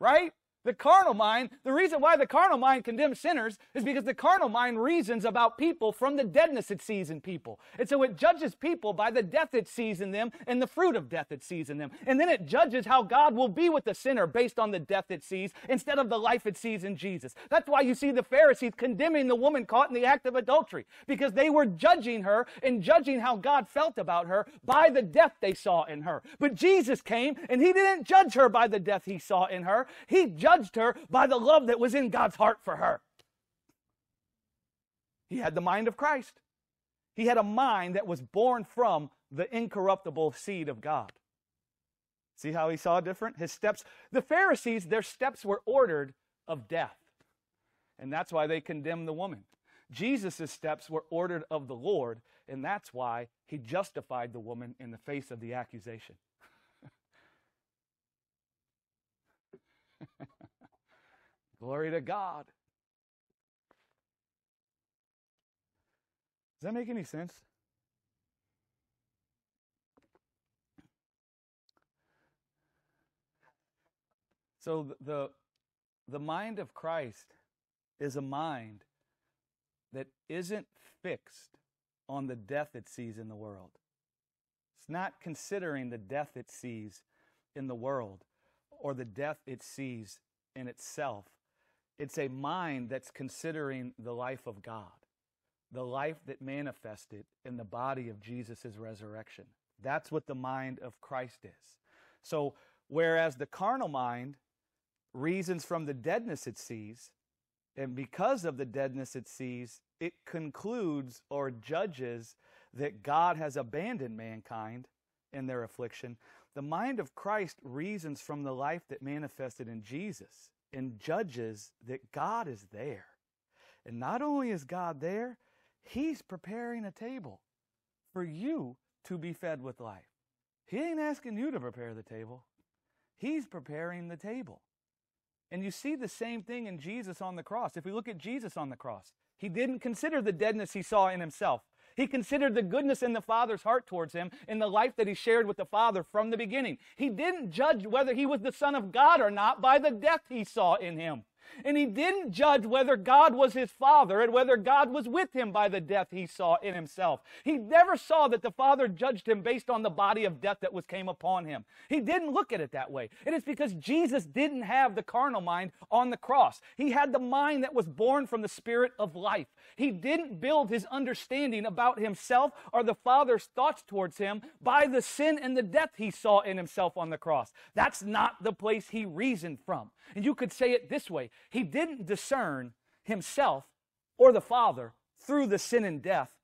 Right? The carnal mind, the reason why the carnal mind condemns sinners is because the carnal mind reasons about people from the deadness it sees in people. And so it judges people by the death it sees in them and the fruit of death it sees in them. And then it judges how God will be with the sinner based on the death it sees instead of the life it sees in Jesus. That's why you see the Pharisees condemning the woman caught in the act of adultery because they were judging her and judging how God felt about her by the death they saw in her. But Jesus came and he didn't judge her by the death he saw in her. He judged judged her by the love that was in God's heart for her. He had the mind of Christ. He had a mind that was born from the incorruptible seed of God. See how he saw different? His steps, the Pharisees, their steps were ordered of death. And that's why they condemned the woman. Jesus' steps were ordered of the Lord, and that's why he justified the woman in the face of the accusation. Glory to God. Does that make any sense? So the the mind of Christ is a mind that isn't fixed on the death it sees in the world. It's not considering the death it sees in the world or the death it sees in itself. It's a mind that's considering the life of God, the life that manifested in the body of Jesus' resurrection. That's what the mind of Christ is. So, whereas the carnal mind reasons from the deadness it sees, and because of the deadness it sees, it concludes or judges that God has abandoned mankind in their affliction. The mind of Christ reasons from the life that manifested in Jesus and judges that God is there. And not only is God there, He's preparing a table for you to be fed with life. He ain't asking you to prepare the table, He's preparing the table. And you see the same thing in Jesus on the cross. If we look at Jesus on the cross, he didn't consider the deadness he saw in himself. He considered the goodness in the Father's heart towards him in the life that he shared with the Father from the beginning. He didn't judge whether he was the Son of God or not by the death he saw in him. And he didn't judge whether God was his father and whether God was with him by the death he saw in himself. He never saw that the Father judged him based on the body of death that was came upon him. He didn't look at it that way. It is because Jesus didn't have the carnal mind on the cross. He had the mind that was born from the spirit of life. He didn't build his understanding about himself or the Father's thoughts towards him by the sin and the death he saw in himself on the cross. That's not the place he reasoned from. And you could say it this way He didn't discern himself or the Father through the sin and death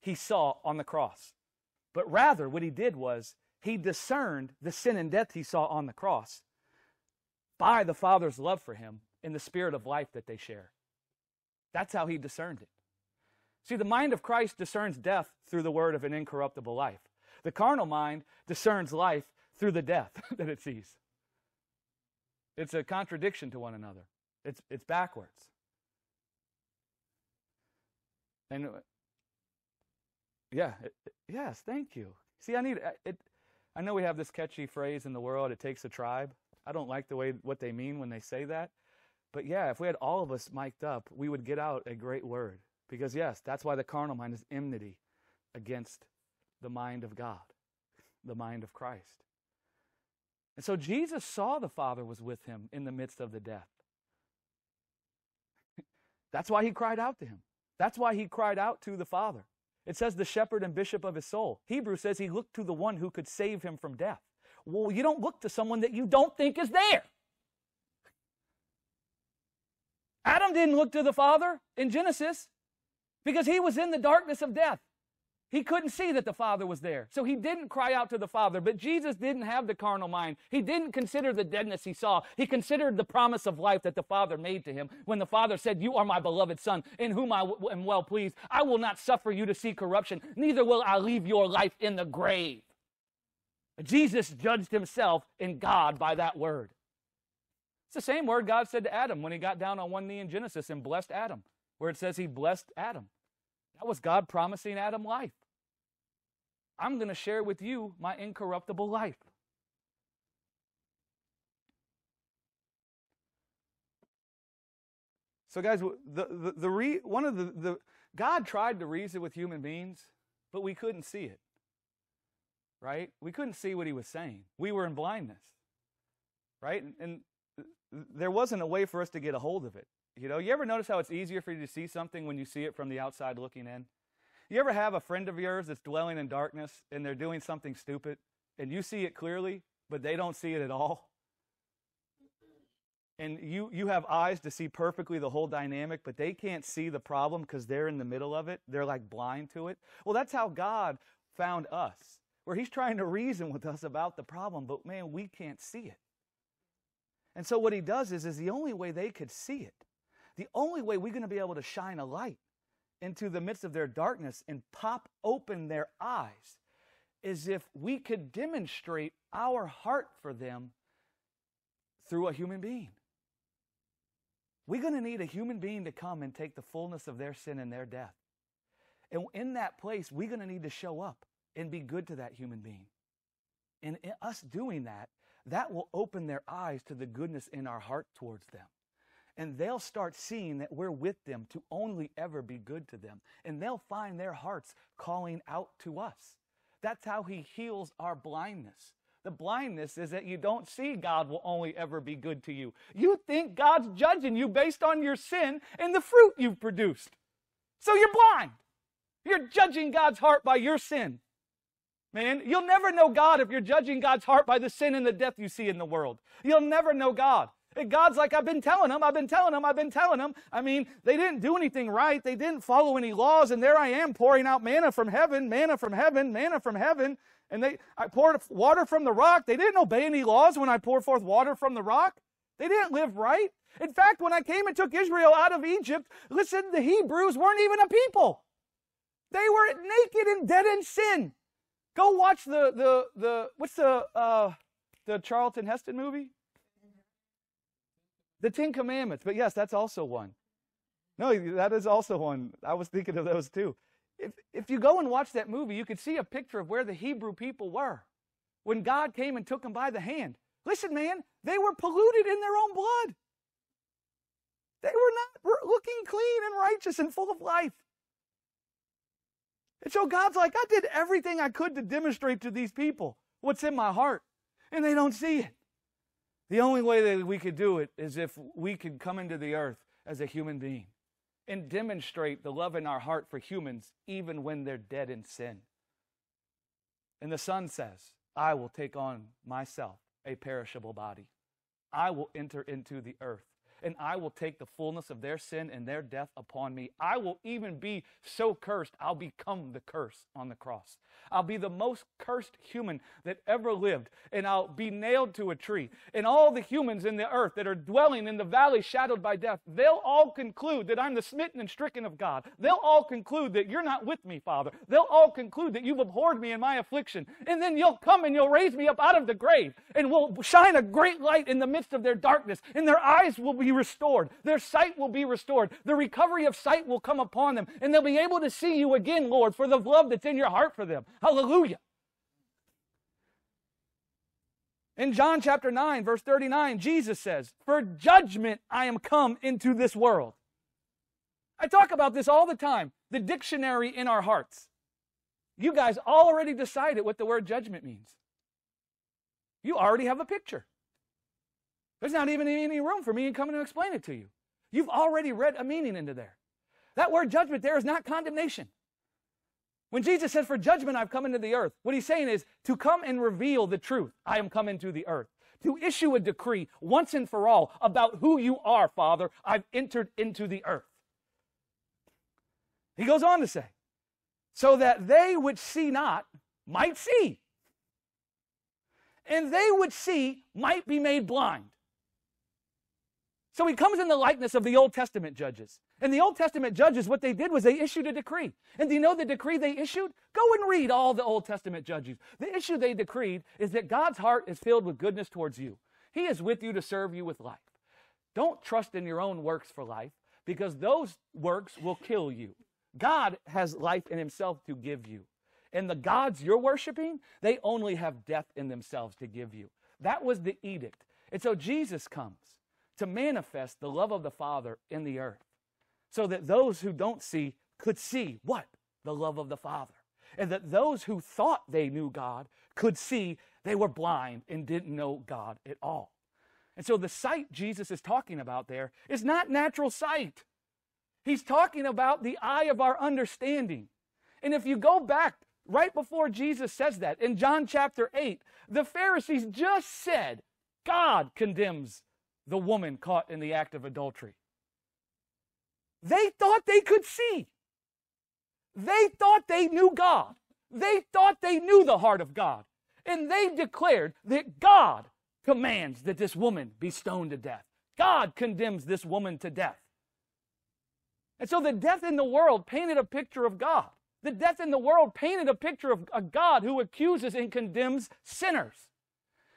he saw on the cross. But rather, what he did was he discerned the sin and death he saw on the cross by the Father's love for him in the spirit of life that they share. That's how he discerned it. See, the mind of Christ discerns death through the word of an incorruptible life. The carnal mind discerns life through the death that it sees. It's a contradiction to one another. It's, it's backwards. And uh, yeah, it, yes, thank you. See, I need it. I know we have this catchy phrase in the world, it takes a tribe. I don't like the way what they mean when they say that. But yeah, if we had all of us mic'd up, we would get out a great word. Because yes, that's why the carnal mind is enmity against the mind of God, the mind of Christ. And so Jesus saw the Father was with him in the midst of the death. That's why he cried out to him. That's why he cried out to the Father. It says the shepherd and bishop of his soul. Hebrew says he looked to the one who could save him from death. Well, you don't look to someone that you don't think is there. Adam didn't look to the Father in Genesis because he was in the darkness of death. He couldn't see that the Father was there. So he didn't cry out to the Father. But Jesus didn't have the carnal mind. He didn't consider the deadness he saw. He considered the promise of life that the Father made to him when the Father said, You are my beloved Son, in whom I am well pleased. I will not suffer you to see corruption, neither will I leave your life in the grave. Jesus judged himself in God by that word. It's the same word God said to Adam when he got down on one knee in Genesis and blessed Adam, where it says he blessed Adam. That was God promising Adam life. I'm going to share with you my incorruptible life. So, guys, the, the, the re, one of the, the God tried to reason with human beings, but we couldn't see it. Right? We couldn't see what he was saying. We were in blindness. Right? And, and there wasn't a way for us to get a hold of it. You know, you ever notice how it's easier for you to see something when you see it from the outside looking in? You ever have a friend of yours that's dwelling in darkness and they're doing something stupid and you see it clearly, but they don't see it at all? And you, you have eyes to see perfectly the whole dynamic, but they can't see the problem because they're in the middle of it. They're like blind to it. Well, that's how God found us, where He's trying to reason with us about the problem, but man, we can't see it. And so what He does is, is the only way they could see it, the only way we're going to be able to shine a light into the midst of their darkness and pop open their eyes is if we could demonstrate our heart for them through a human being. We're going to need a human being to come and take the fullness of their sin and their death. And in that place, we're going to need to show up and be good to that human being. And us doing that, that will open their eyes to the goodness in our heart towards them and they'll start seeing that we're with them to only ever be good to them. And they'll find their hearts calling out to us. That's how He heals our blindness. The blindness is that you don't see God will only ever be good to you. You think God's judging you based on your sin and the fruit you've produced. So you're blind. You're judging God's heart by your sin. Man, you'll never know God if you're judging God's heart by the sin and the death you see in the world. You'll never know God. And God's like, I've been telling them, I've been telling them, I've been telling them. I mean, they didn't do anything right. They didn't follow any laws. And there I am pouring out manna from heaven, manna from heaven, manna from heaven. And they, I poured water from the rock. They didn't obey any laws when I poured forth water from the rock. They didn't live right. In fact, when I came and took Israel out of Egypt, listen, the Hebrews weren't even a people. They were naked and dead in sin. Go watch the the the what's the uh, the Charlton Heston movie? The Ten Commandments. But yes, that's also one. No, that is also one. I was thinking of those too. If if you go and watch that movie, you could see a picture of where the Hebrew people were when God came and took them by the hand. Listen, man, they were polluted in their own blood. They were not looking clean and righteous and full of life. And so God's like, I did everything I could to demonstrate to these people what's in my heart, and they don't see it. The only way that we could do it is if we could come into the earth as a human being and demonstrate the love in our heart for humans even when they're dead in sin. And the Son says, I will take on myself a perishable body. I will enter into the earth and I will take the fullness of their sin and their death upon me. I will even be so cursed, I'll become the curse on the cross. I'll be the most cursed human that ever lived, and I'll be nailed to a tree. And all the humans in the earth that are dwelling in the valley shadowed by death, they'll all conclude that I'm the smitten and stricken of God. They'll all conclude that you're not with me, Father. They'll all conclude that you've abhorred me in my affliction. And then you'll come and you'll raise me up out of the grave, and will shine a great light in the midst of their darkness, and their eyes will be restored. Their sight will be restored. The recovery of sight will come upon them, and they'll be able to see you again, Lord, for the love that's in your heart for them. Hallelujah. In John chapter 9, verse 39, Jesus says, For judgment I am come into this world. I talk about this all the time the dictionary in our hearts. You guys already decided what the word judgment means. You already have a picture. There's not even any room for me to come and explain it to you. You've already read a meaning into there. That word judgment there is not condemnation. When Jesus says, For judgment I've come into the earth, what he's saying is to come and reveal the truth. I am come into the earth. To issue a decree once and for all about who you are, Father. I've entered into the earth. He goes on to say, So that they which see not might see, and they which see might be made blind. So he comes in the likeness of the Old Testament judges. And the Old Testament judges, what they did was they issued a decree. And do you know the decree they issued? Go and read all the Old Testament judges. The issue they decreed is that God's heart is filled with goodness towards you. He is with you to serve you with life. Don't trust in your own works for life because those works will kill you. God has life in himself to give you. And the gods you're worshiping, they only have death in themselves to give you. That was the edict. And so Jesus comes to manifest the love of the Father in the earth so that those who don't see could see what? The love of the Father. And that those who thought they knew God could see they were blind and didn't know God at all. And so the sight Jesus is talking about there is not natural sight. He's talking about the eye of our understanding. And if you go back right before Jesus says that in John chapter 8, the Pharisees just said, God condemns the woman caught in the act of adultery. They thought they could see. They thought they knew God. They thought they knew the heart of God. And they declared that God commands that this woman be stoned to death. God condemns this woman to death. And so the death in the world painted a picture of God. The death in the world painted a picture of a God who accuses and condemns sinners.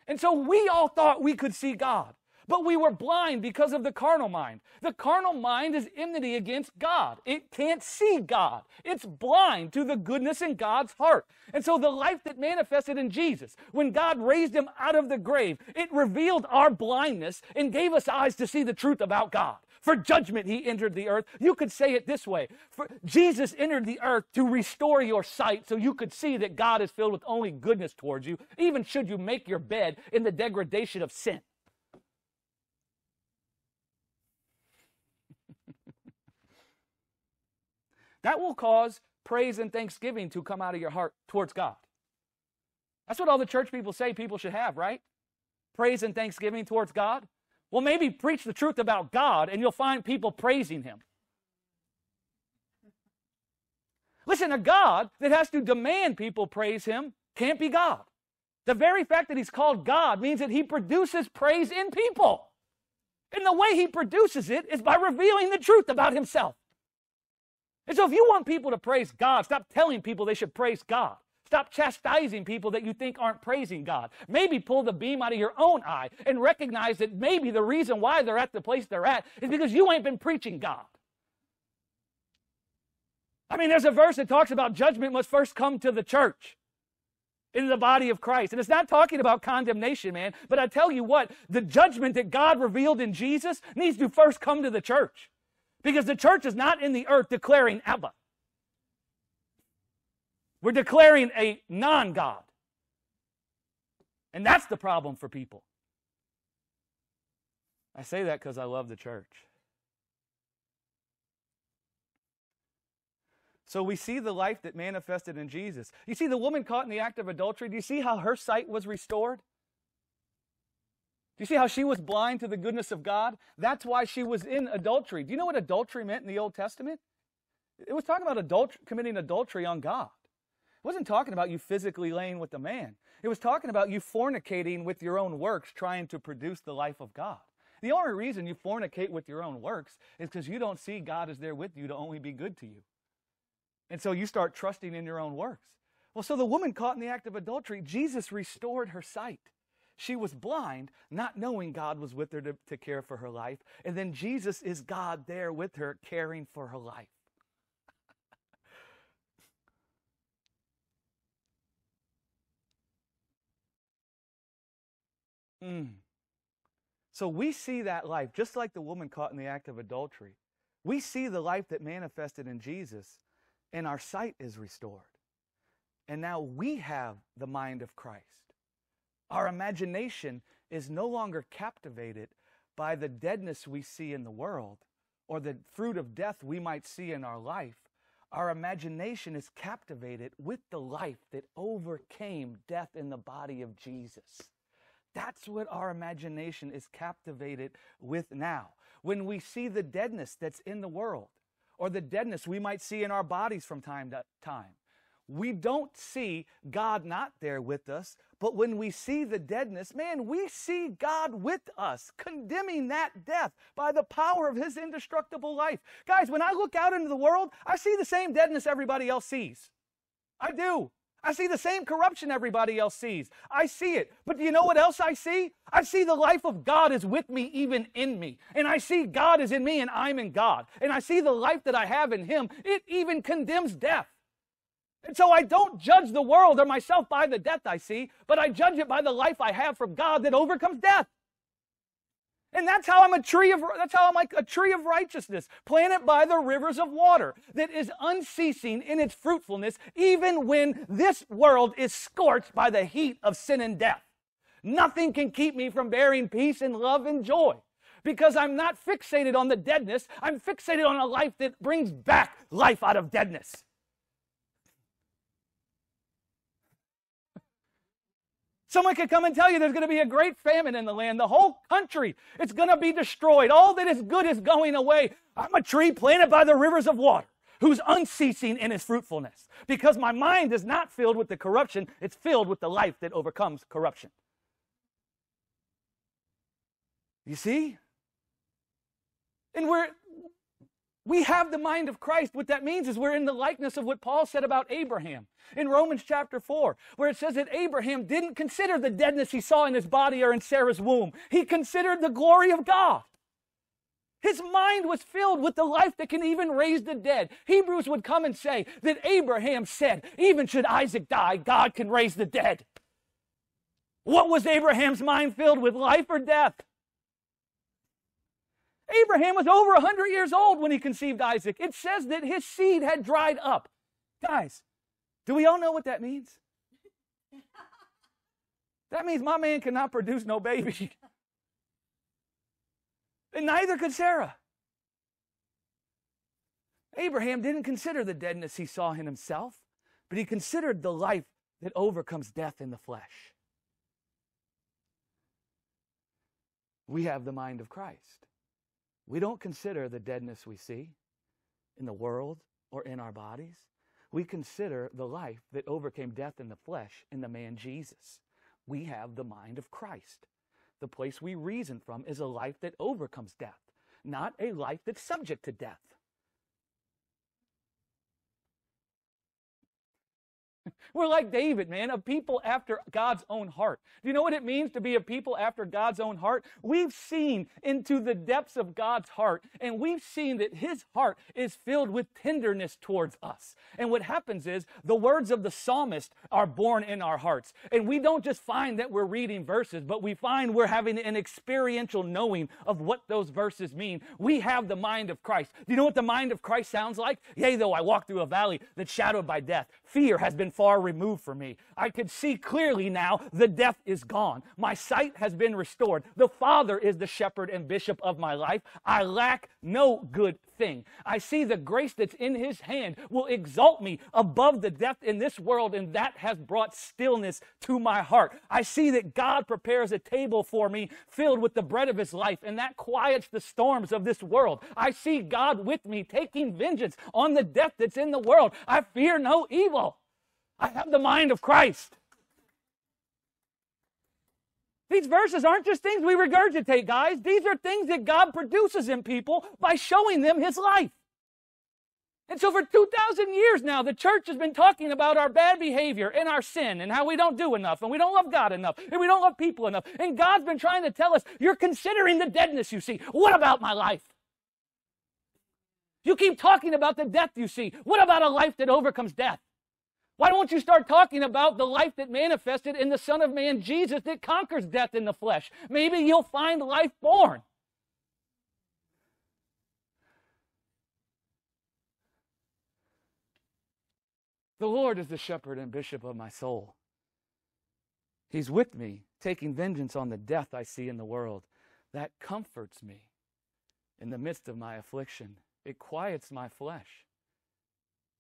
And so we all thought we could see God. But we were blind because of the carnal mind. The carnal mind is enmity against God. It can't see God. It's blind to the goodness in God's heart. And so the life that manifested in Jesus, when God raised him out of the grave, it revealed our blindness and gave us eyes to see the truth about God. For judgment, he entered the earth. You could say it this way For Jesus entered the earth to restore your sight so you could see that God is filled with only goodness towards you, even should you make your bed in the degradation of sin. That will cause praise and thanksgiving to come out of your heart towards God. That's what all the church people say people should have, right? Praise and thanksgiving towards God. Well, maybe preach the truth about God and you'll find people praising him. Listen, a God that has to demand people praise him can't be God. The very fact that he's called God means that he produces praise in people. And the way he produces it is by revealing the truth about himself. And so if you want people to praise God, stop telling people they should praise God. Stop chastising people that you think aren't praising God. Maybe pull the beam out of your own eye and recognize that maybe the reason why they're at the place they're at is because you ain't been preaching God. I mean, there's a verse that talks about judgment must first come to the church in the body of Christ. And it's not talking about condemnation, man. But I tell you what, the judgment that God revealed in Jesus needs to first come to the church. Because the church is not in the earth declaring Abba. We're declaring a non God. And that's the problem for people. I say that because I love the church. So we see the life that manifested in Jesus. You see the woman caught in the act of adultery. Do you see how her sight was restored? Do you see how she was blind to the goodness of God? That's why she was in adultery. Do you know what adultery meant in the Old Testament? It was talking about adultery, committing adultery on God. It wasn't talking about you physically laying with a man. It was talking about you fornicating with your own works, trying to produce the life of God. The only reason you fornicate with your own works is because you don't see God is there with you to only be good to you. And so you start trusting in your own works. Well, so the woman caught in the act of adultery, Jesus restored her sight. She was blind, not knowing God was with her to, to care for her life. And then Jesus is God there with her, caring for her life. Mm. So we see that life, just like the woman caught in the act of adultery. We see the life that manifested in Jesus, and our sight is restored. And now we have the mind of Christ. Our imagination is no longer captivated by the deadness we see in the world or the fruit of death we might see in our life. Our imagination is captivated with the life that overcame death in the body of Jesus. That's what our imagination is captivated with now. When we see the deadness that's in the world, or the deadness we might see in our bodies from time to time, we don't see God not there with us, but when we see the deadness, man, we see God with us, condemning that death by the power of His indestructible life. Guys, when I look out into the world, I see the same deadness everybody else sees. I do. I see the same corruption everybody else sees. I see it. But do you know what else I see? I see the life of God is with me, even in me. And I see God is in me and I'm in God. And I see the life that I have in Him. It even condemns death. And so I don't judge the world or myself by the death I see, but I judge it by the life I have from God that overcomes death. And that's how I'm a tree of that's how I'm like a tree of righteousness, planted by the rivers of water that is unceasing in its fruitfulness, even when this world is scorched by the heat of sin and death. Nothing can keep me from bearing peace and love and joy because I'm not fixated on the deadness. I'm fixated on a life that brings back life out of deadness. Someone could come and tell you there's going to be a great famine in the land. The whole country, it's going to be destroyed. All that is good is going away. I'm a tree planted by the rivers of water who's unceasing in its fruitfulness because my mind is not filled with the corruption, it's filled with the life that overcomes corruption. You see? And we're we have the mind of Christ. What that means is we're in the likeness of what Paul said about Abraham in Romans chapter 4, where it says that Abraham didn't consider the deadness he saw in his body or in Sarah's womb. He considered the glory of God. His mind was filled with the life that can even raise the dead. Hebrews would come and say that Abraham said, even should Isaac die, God can raise the dead. What was Abraham's mind filled with, life or death? Abraham was over 100 years old when he conceived Isaac. It says that his seed had dried up. Guys, do we all know what that means? That means my man cannot produce no baby. and neither could Sarah. Abraham didn't consider the deadness he saw in himself, but he considered the life that overcomes death in the flesh. we have the mind of Christ. We don't consider the deadness we see in the world or in our bodies. We consider the life that overcame death in the flesh in the man Jesus. We have the mind of Christ. The place we reason from is a life that overcomes death, not a life that's subject to death. We're like David, man, a people after God's own heart. Do you know what it means to be a people after God's own heart? We've seen into the depths of God's heart, and we've seen that his heart is filled with tenderness towards us. And what happens is the words of the psalmist are born in our hearts. And we don't just find that we're reading verses, but we find we're having an experiential knowing of what those verses mean. We have the mind of Christ. Do you know what the mind of Christ sounds like? Yea, though I walk through a valley that's shadowed by death, fear has been far removed from me. I can see clearly now the death is gone. My sight has been restored. The Father is the shepherd and bishop of my life. I lack no good thing. I see the grace that's in his hand will exalt me above the death in this world, and that has brought stillness to my heart. I see that God prepares a table for me filled with the bread of his life, and that quiets the storms of this world. I see God with me taking vengeance on the death that's in the world. I fear no evil. I have the mind of Christ. These verses aren't just things we regurgitate, guys. These are things that God produces in people by showing them His life. And so, for 2,000 years now, the church has been talking about our bad behavior and our sin and how we don't do enough and we don't love God enough and we don't love people enough. And God's been trying to tell us, You're considering the deadness you see. What about my life? You keep talking about the death you see. What about a life that overcomes death? Why don't you start talking about the life that manifested in the Son of Man, Jesus, that conquers death in the flesh? Maybe you'll find life born. The Lord is the shepherd and bishop of my soul. He's with me, taking vengeance on the death I see in the world. That comforts me in the midst of my affliction. It quiets my flesh,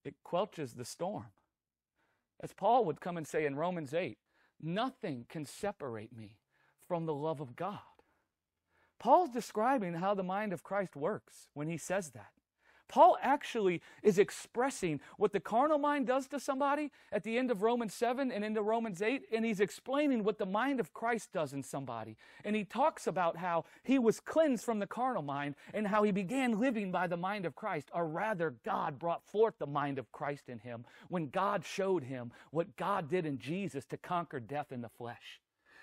it quelches the storm. As Paul would come and say in Romans 8, nothing can separate me from the love of God. Paul's describing how the mind of Christ works when he says that. Paul actually is expressing what the carnal mind does to somebody at the end of Romans 7 and into Romans 8, and he's explaining what the mind of Christ does in somebody. And he talks about how he was cleansed from the carnal mind and how he began living by the mind of Christ, or rather, God brought forth the mind of Christ in him when God showed him what God did in Jesus to conquer death in the flesh.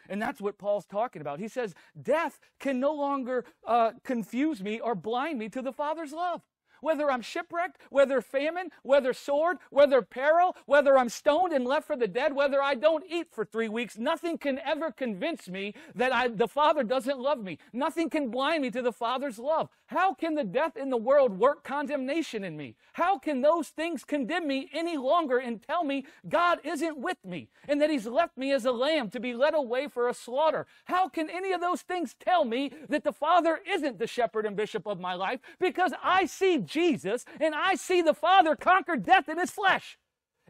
And that's what Paul's talking about. He says, Death can no longer uh, confuse me or blind me to the Father's love whether I'm shipwrecked, whether famine, whether sword, whether peril, whether I'm stoned and left for the dead, whether I don't eat for three weeks, nothing can ever convince me that I, the Father doesn't love me. Nothing can blind me to the Father's love. How can the death in the world work condemnation in me? How can those things condemn me any longer and tell me God isn't with me and that He's left me as a lamb to be led away for a slaughter? How can any of those things tell me that the Father isn't the shepherd and bishop of my life? Because I see Jesus and I see the Father conquer death in His flesh.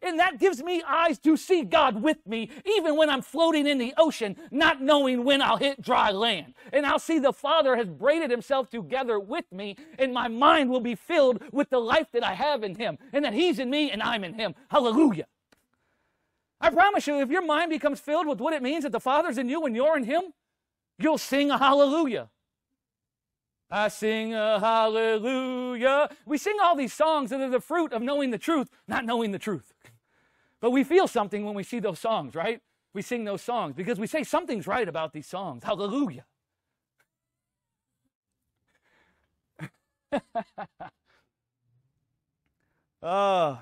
And that gives me eyes to see God with me, even when I'm floating in the ocean, not knowing when I'll hit dry land. And I'll see the Father has braided himself together with me, and my mind will be filled with the life that I have in him, and that he's in me and I'm in him. Hallelujah. I promise you, if your mind becomes filled with what it means that the Father's in you and you're in him, you'll sing a hallelujah. I sing a hallelujah. We sing all these songs that are the fruit of knowing the truth, not knowing the truth. But we feel something when we see those songs, right? We sing those songs because we say something's right about these songs. Hallelujah. uh,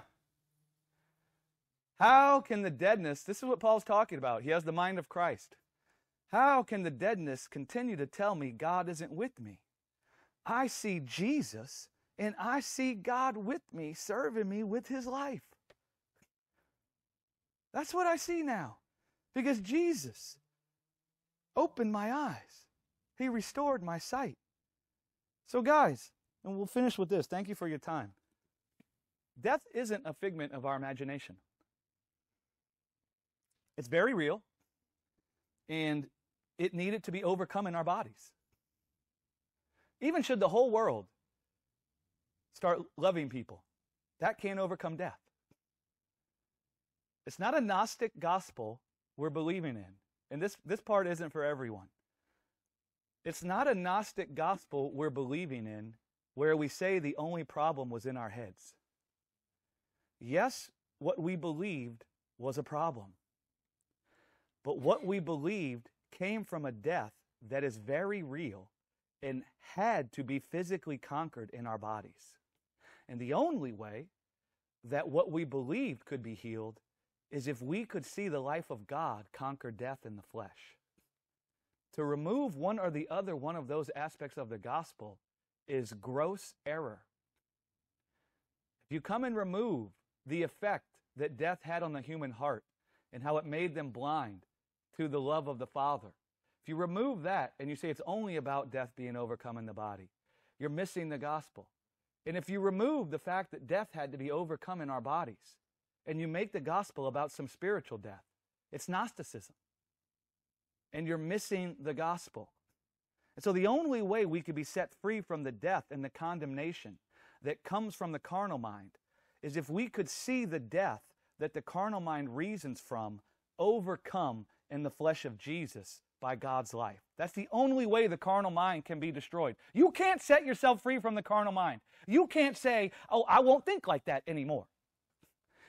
how can the deadness, this is what Paul's talking about. He has the mind of Christ. How can the deadness continue to tell me God isn't with me? I see Jesus and I see God with me, serving me with his life. That's what I see now because Jesus opened my eyes, he restored my sight. So, guys, and we'll finish with this. Thank you for your time. Death isn't a figment of our imagination. It's very real, and it needed to be overcome in our bodies. Even should the whole world start loving people, that can't overcome death. It's not a Gnostic gospel we're believing in. And this, this part isn't for everyone. It's not a Gnostic gospel we're believing in where we say the only problem was in our heads. Yes, what we believed was a problem. But what we believed came from a death that is very real and had to be physically conquered in our bodies. And the only way that what we believed could be healed is if we could see the life of God conquer death in the flesh. To remove one or the other one of those aspects of the gospel is gross error. If you come and remove the effect that death had on the human heart and how it made them blind to the love of the Father, you remove that and you say it's only about death being overcome in the body, you're missing the gospel. And if you remove the fact that death had to be overcome in our bodies and you make the gospel about some spiritual death, it's Gnosticism and you're missing the gospel. And so the only way we could be set free from the death and the condemnation that comes from the carnal mind is if we could see the death that the carnal mind reasons from overcome in the flesh of Jesus by God's life. That's the only way the carnal mind can be destroyed. You can't set yourself free from the carnal mind. You can't say, oh, I won't think like that anymore.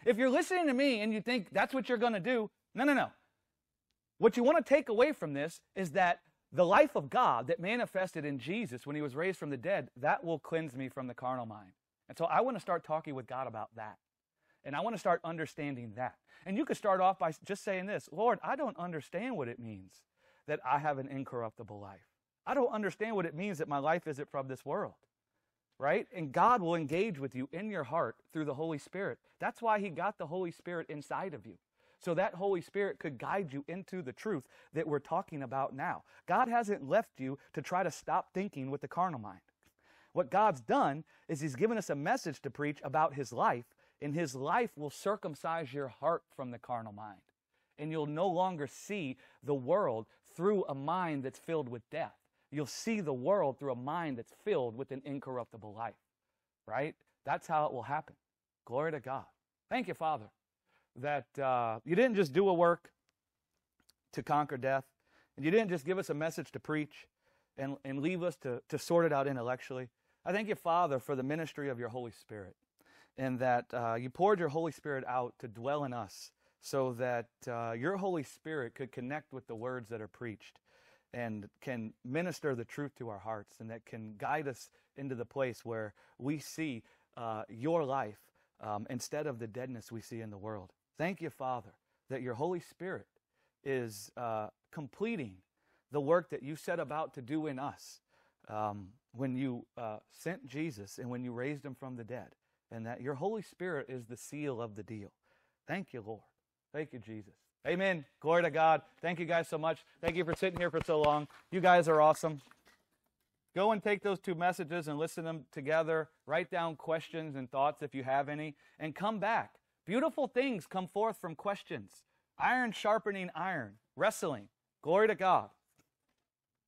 If you're listening to me and you think that's what you're going to do, no, no, no. What you want to take away from this is that the life of God that manifested in Jesus when he was raised from the dead, that will cleanse me from the carnal mind. And so I want to start talking with God about that. And I want to start understanding that. And you could start off by just saying this Lord, I don't understand what it means that I have an incorruptible life. I don't understand what it means that my life isn't from this world. Right? And God will engage with you in your heart through the Holy Spirit. That's why He got the Holy Spirit inside of you so that Holy Spirit could guide you into the truth that we're talking about now. God hasn't left you to try to stop thinking with the carnal mind. What God's done is He's given us a message to preach about His life, and His life will circumcise your heart from the carnal mind. And you'll no longer see the world through a mind that's filled with death. You'll see the world through a mind that's filled with an incorruptible life, right? That's how it will happen. Glory to God. Thank you, Father that uh, you didn't just do a work to conquer death, and you didn't just give us a message to preach and, and leave us to, to sort it out intellectually. I thank you, Father, for the ministry of your Holy Spirit, and that uh, you poured your Holy Spirit out to dwell in us so that uh, your Holy Spirit could connect with the words that are preached and can minister the truth to our hearts and that can guide us into the place where we see uh, your life um, instead of the deadness we see in the world. Thank you, Father, that your Holy Spirit is uh, completing the work that you set about to do in us um, when you uh, sent Jesus and when you raised him from the dead, and that your Holy Spirit is the seal of the deal. Thank you, Lord. Thank you, Jesus. Amen. Glory to God. Thank you guys so much. Thank you for sitting here for so long. You guys are awesome. Go and take those two messages and listen them together. Write down questions and thoughts if you have any, and come back. Beautiful things come forth from questions. Iron sharpening iron, wrestling. Glory to God.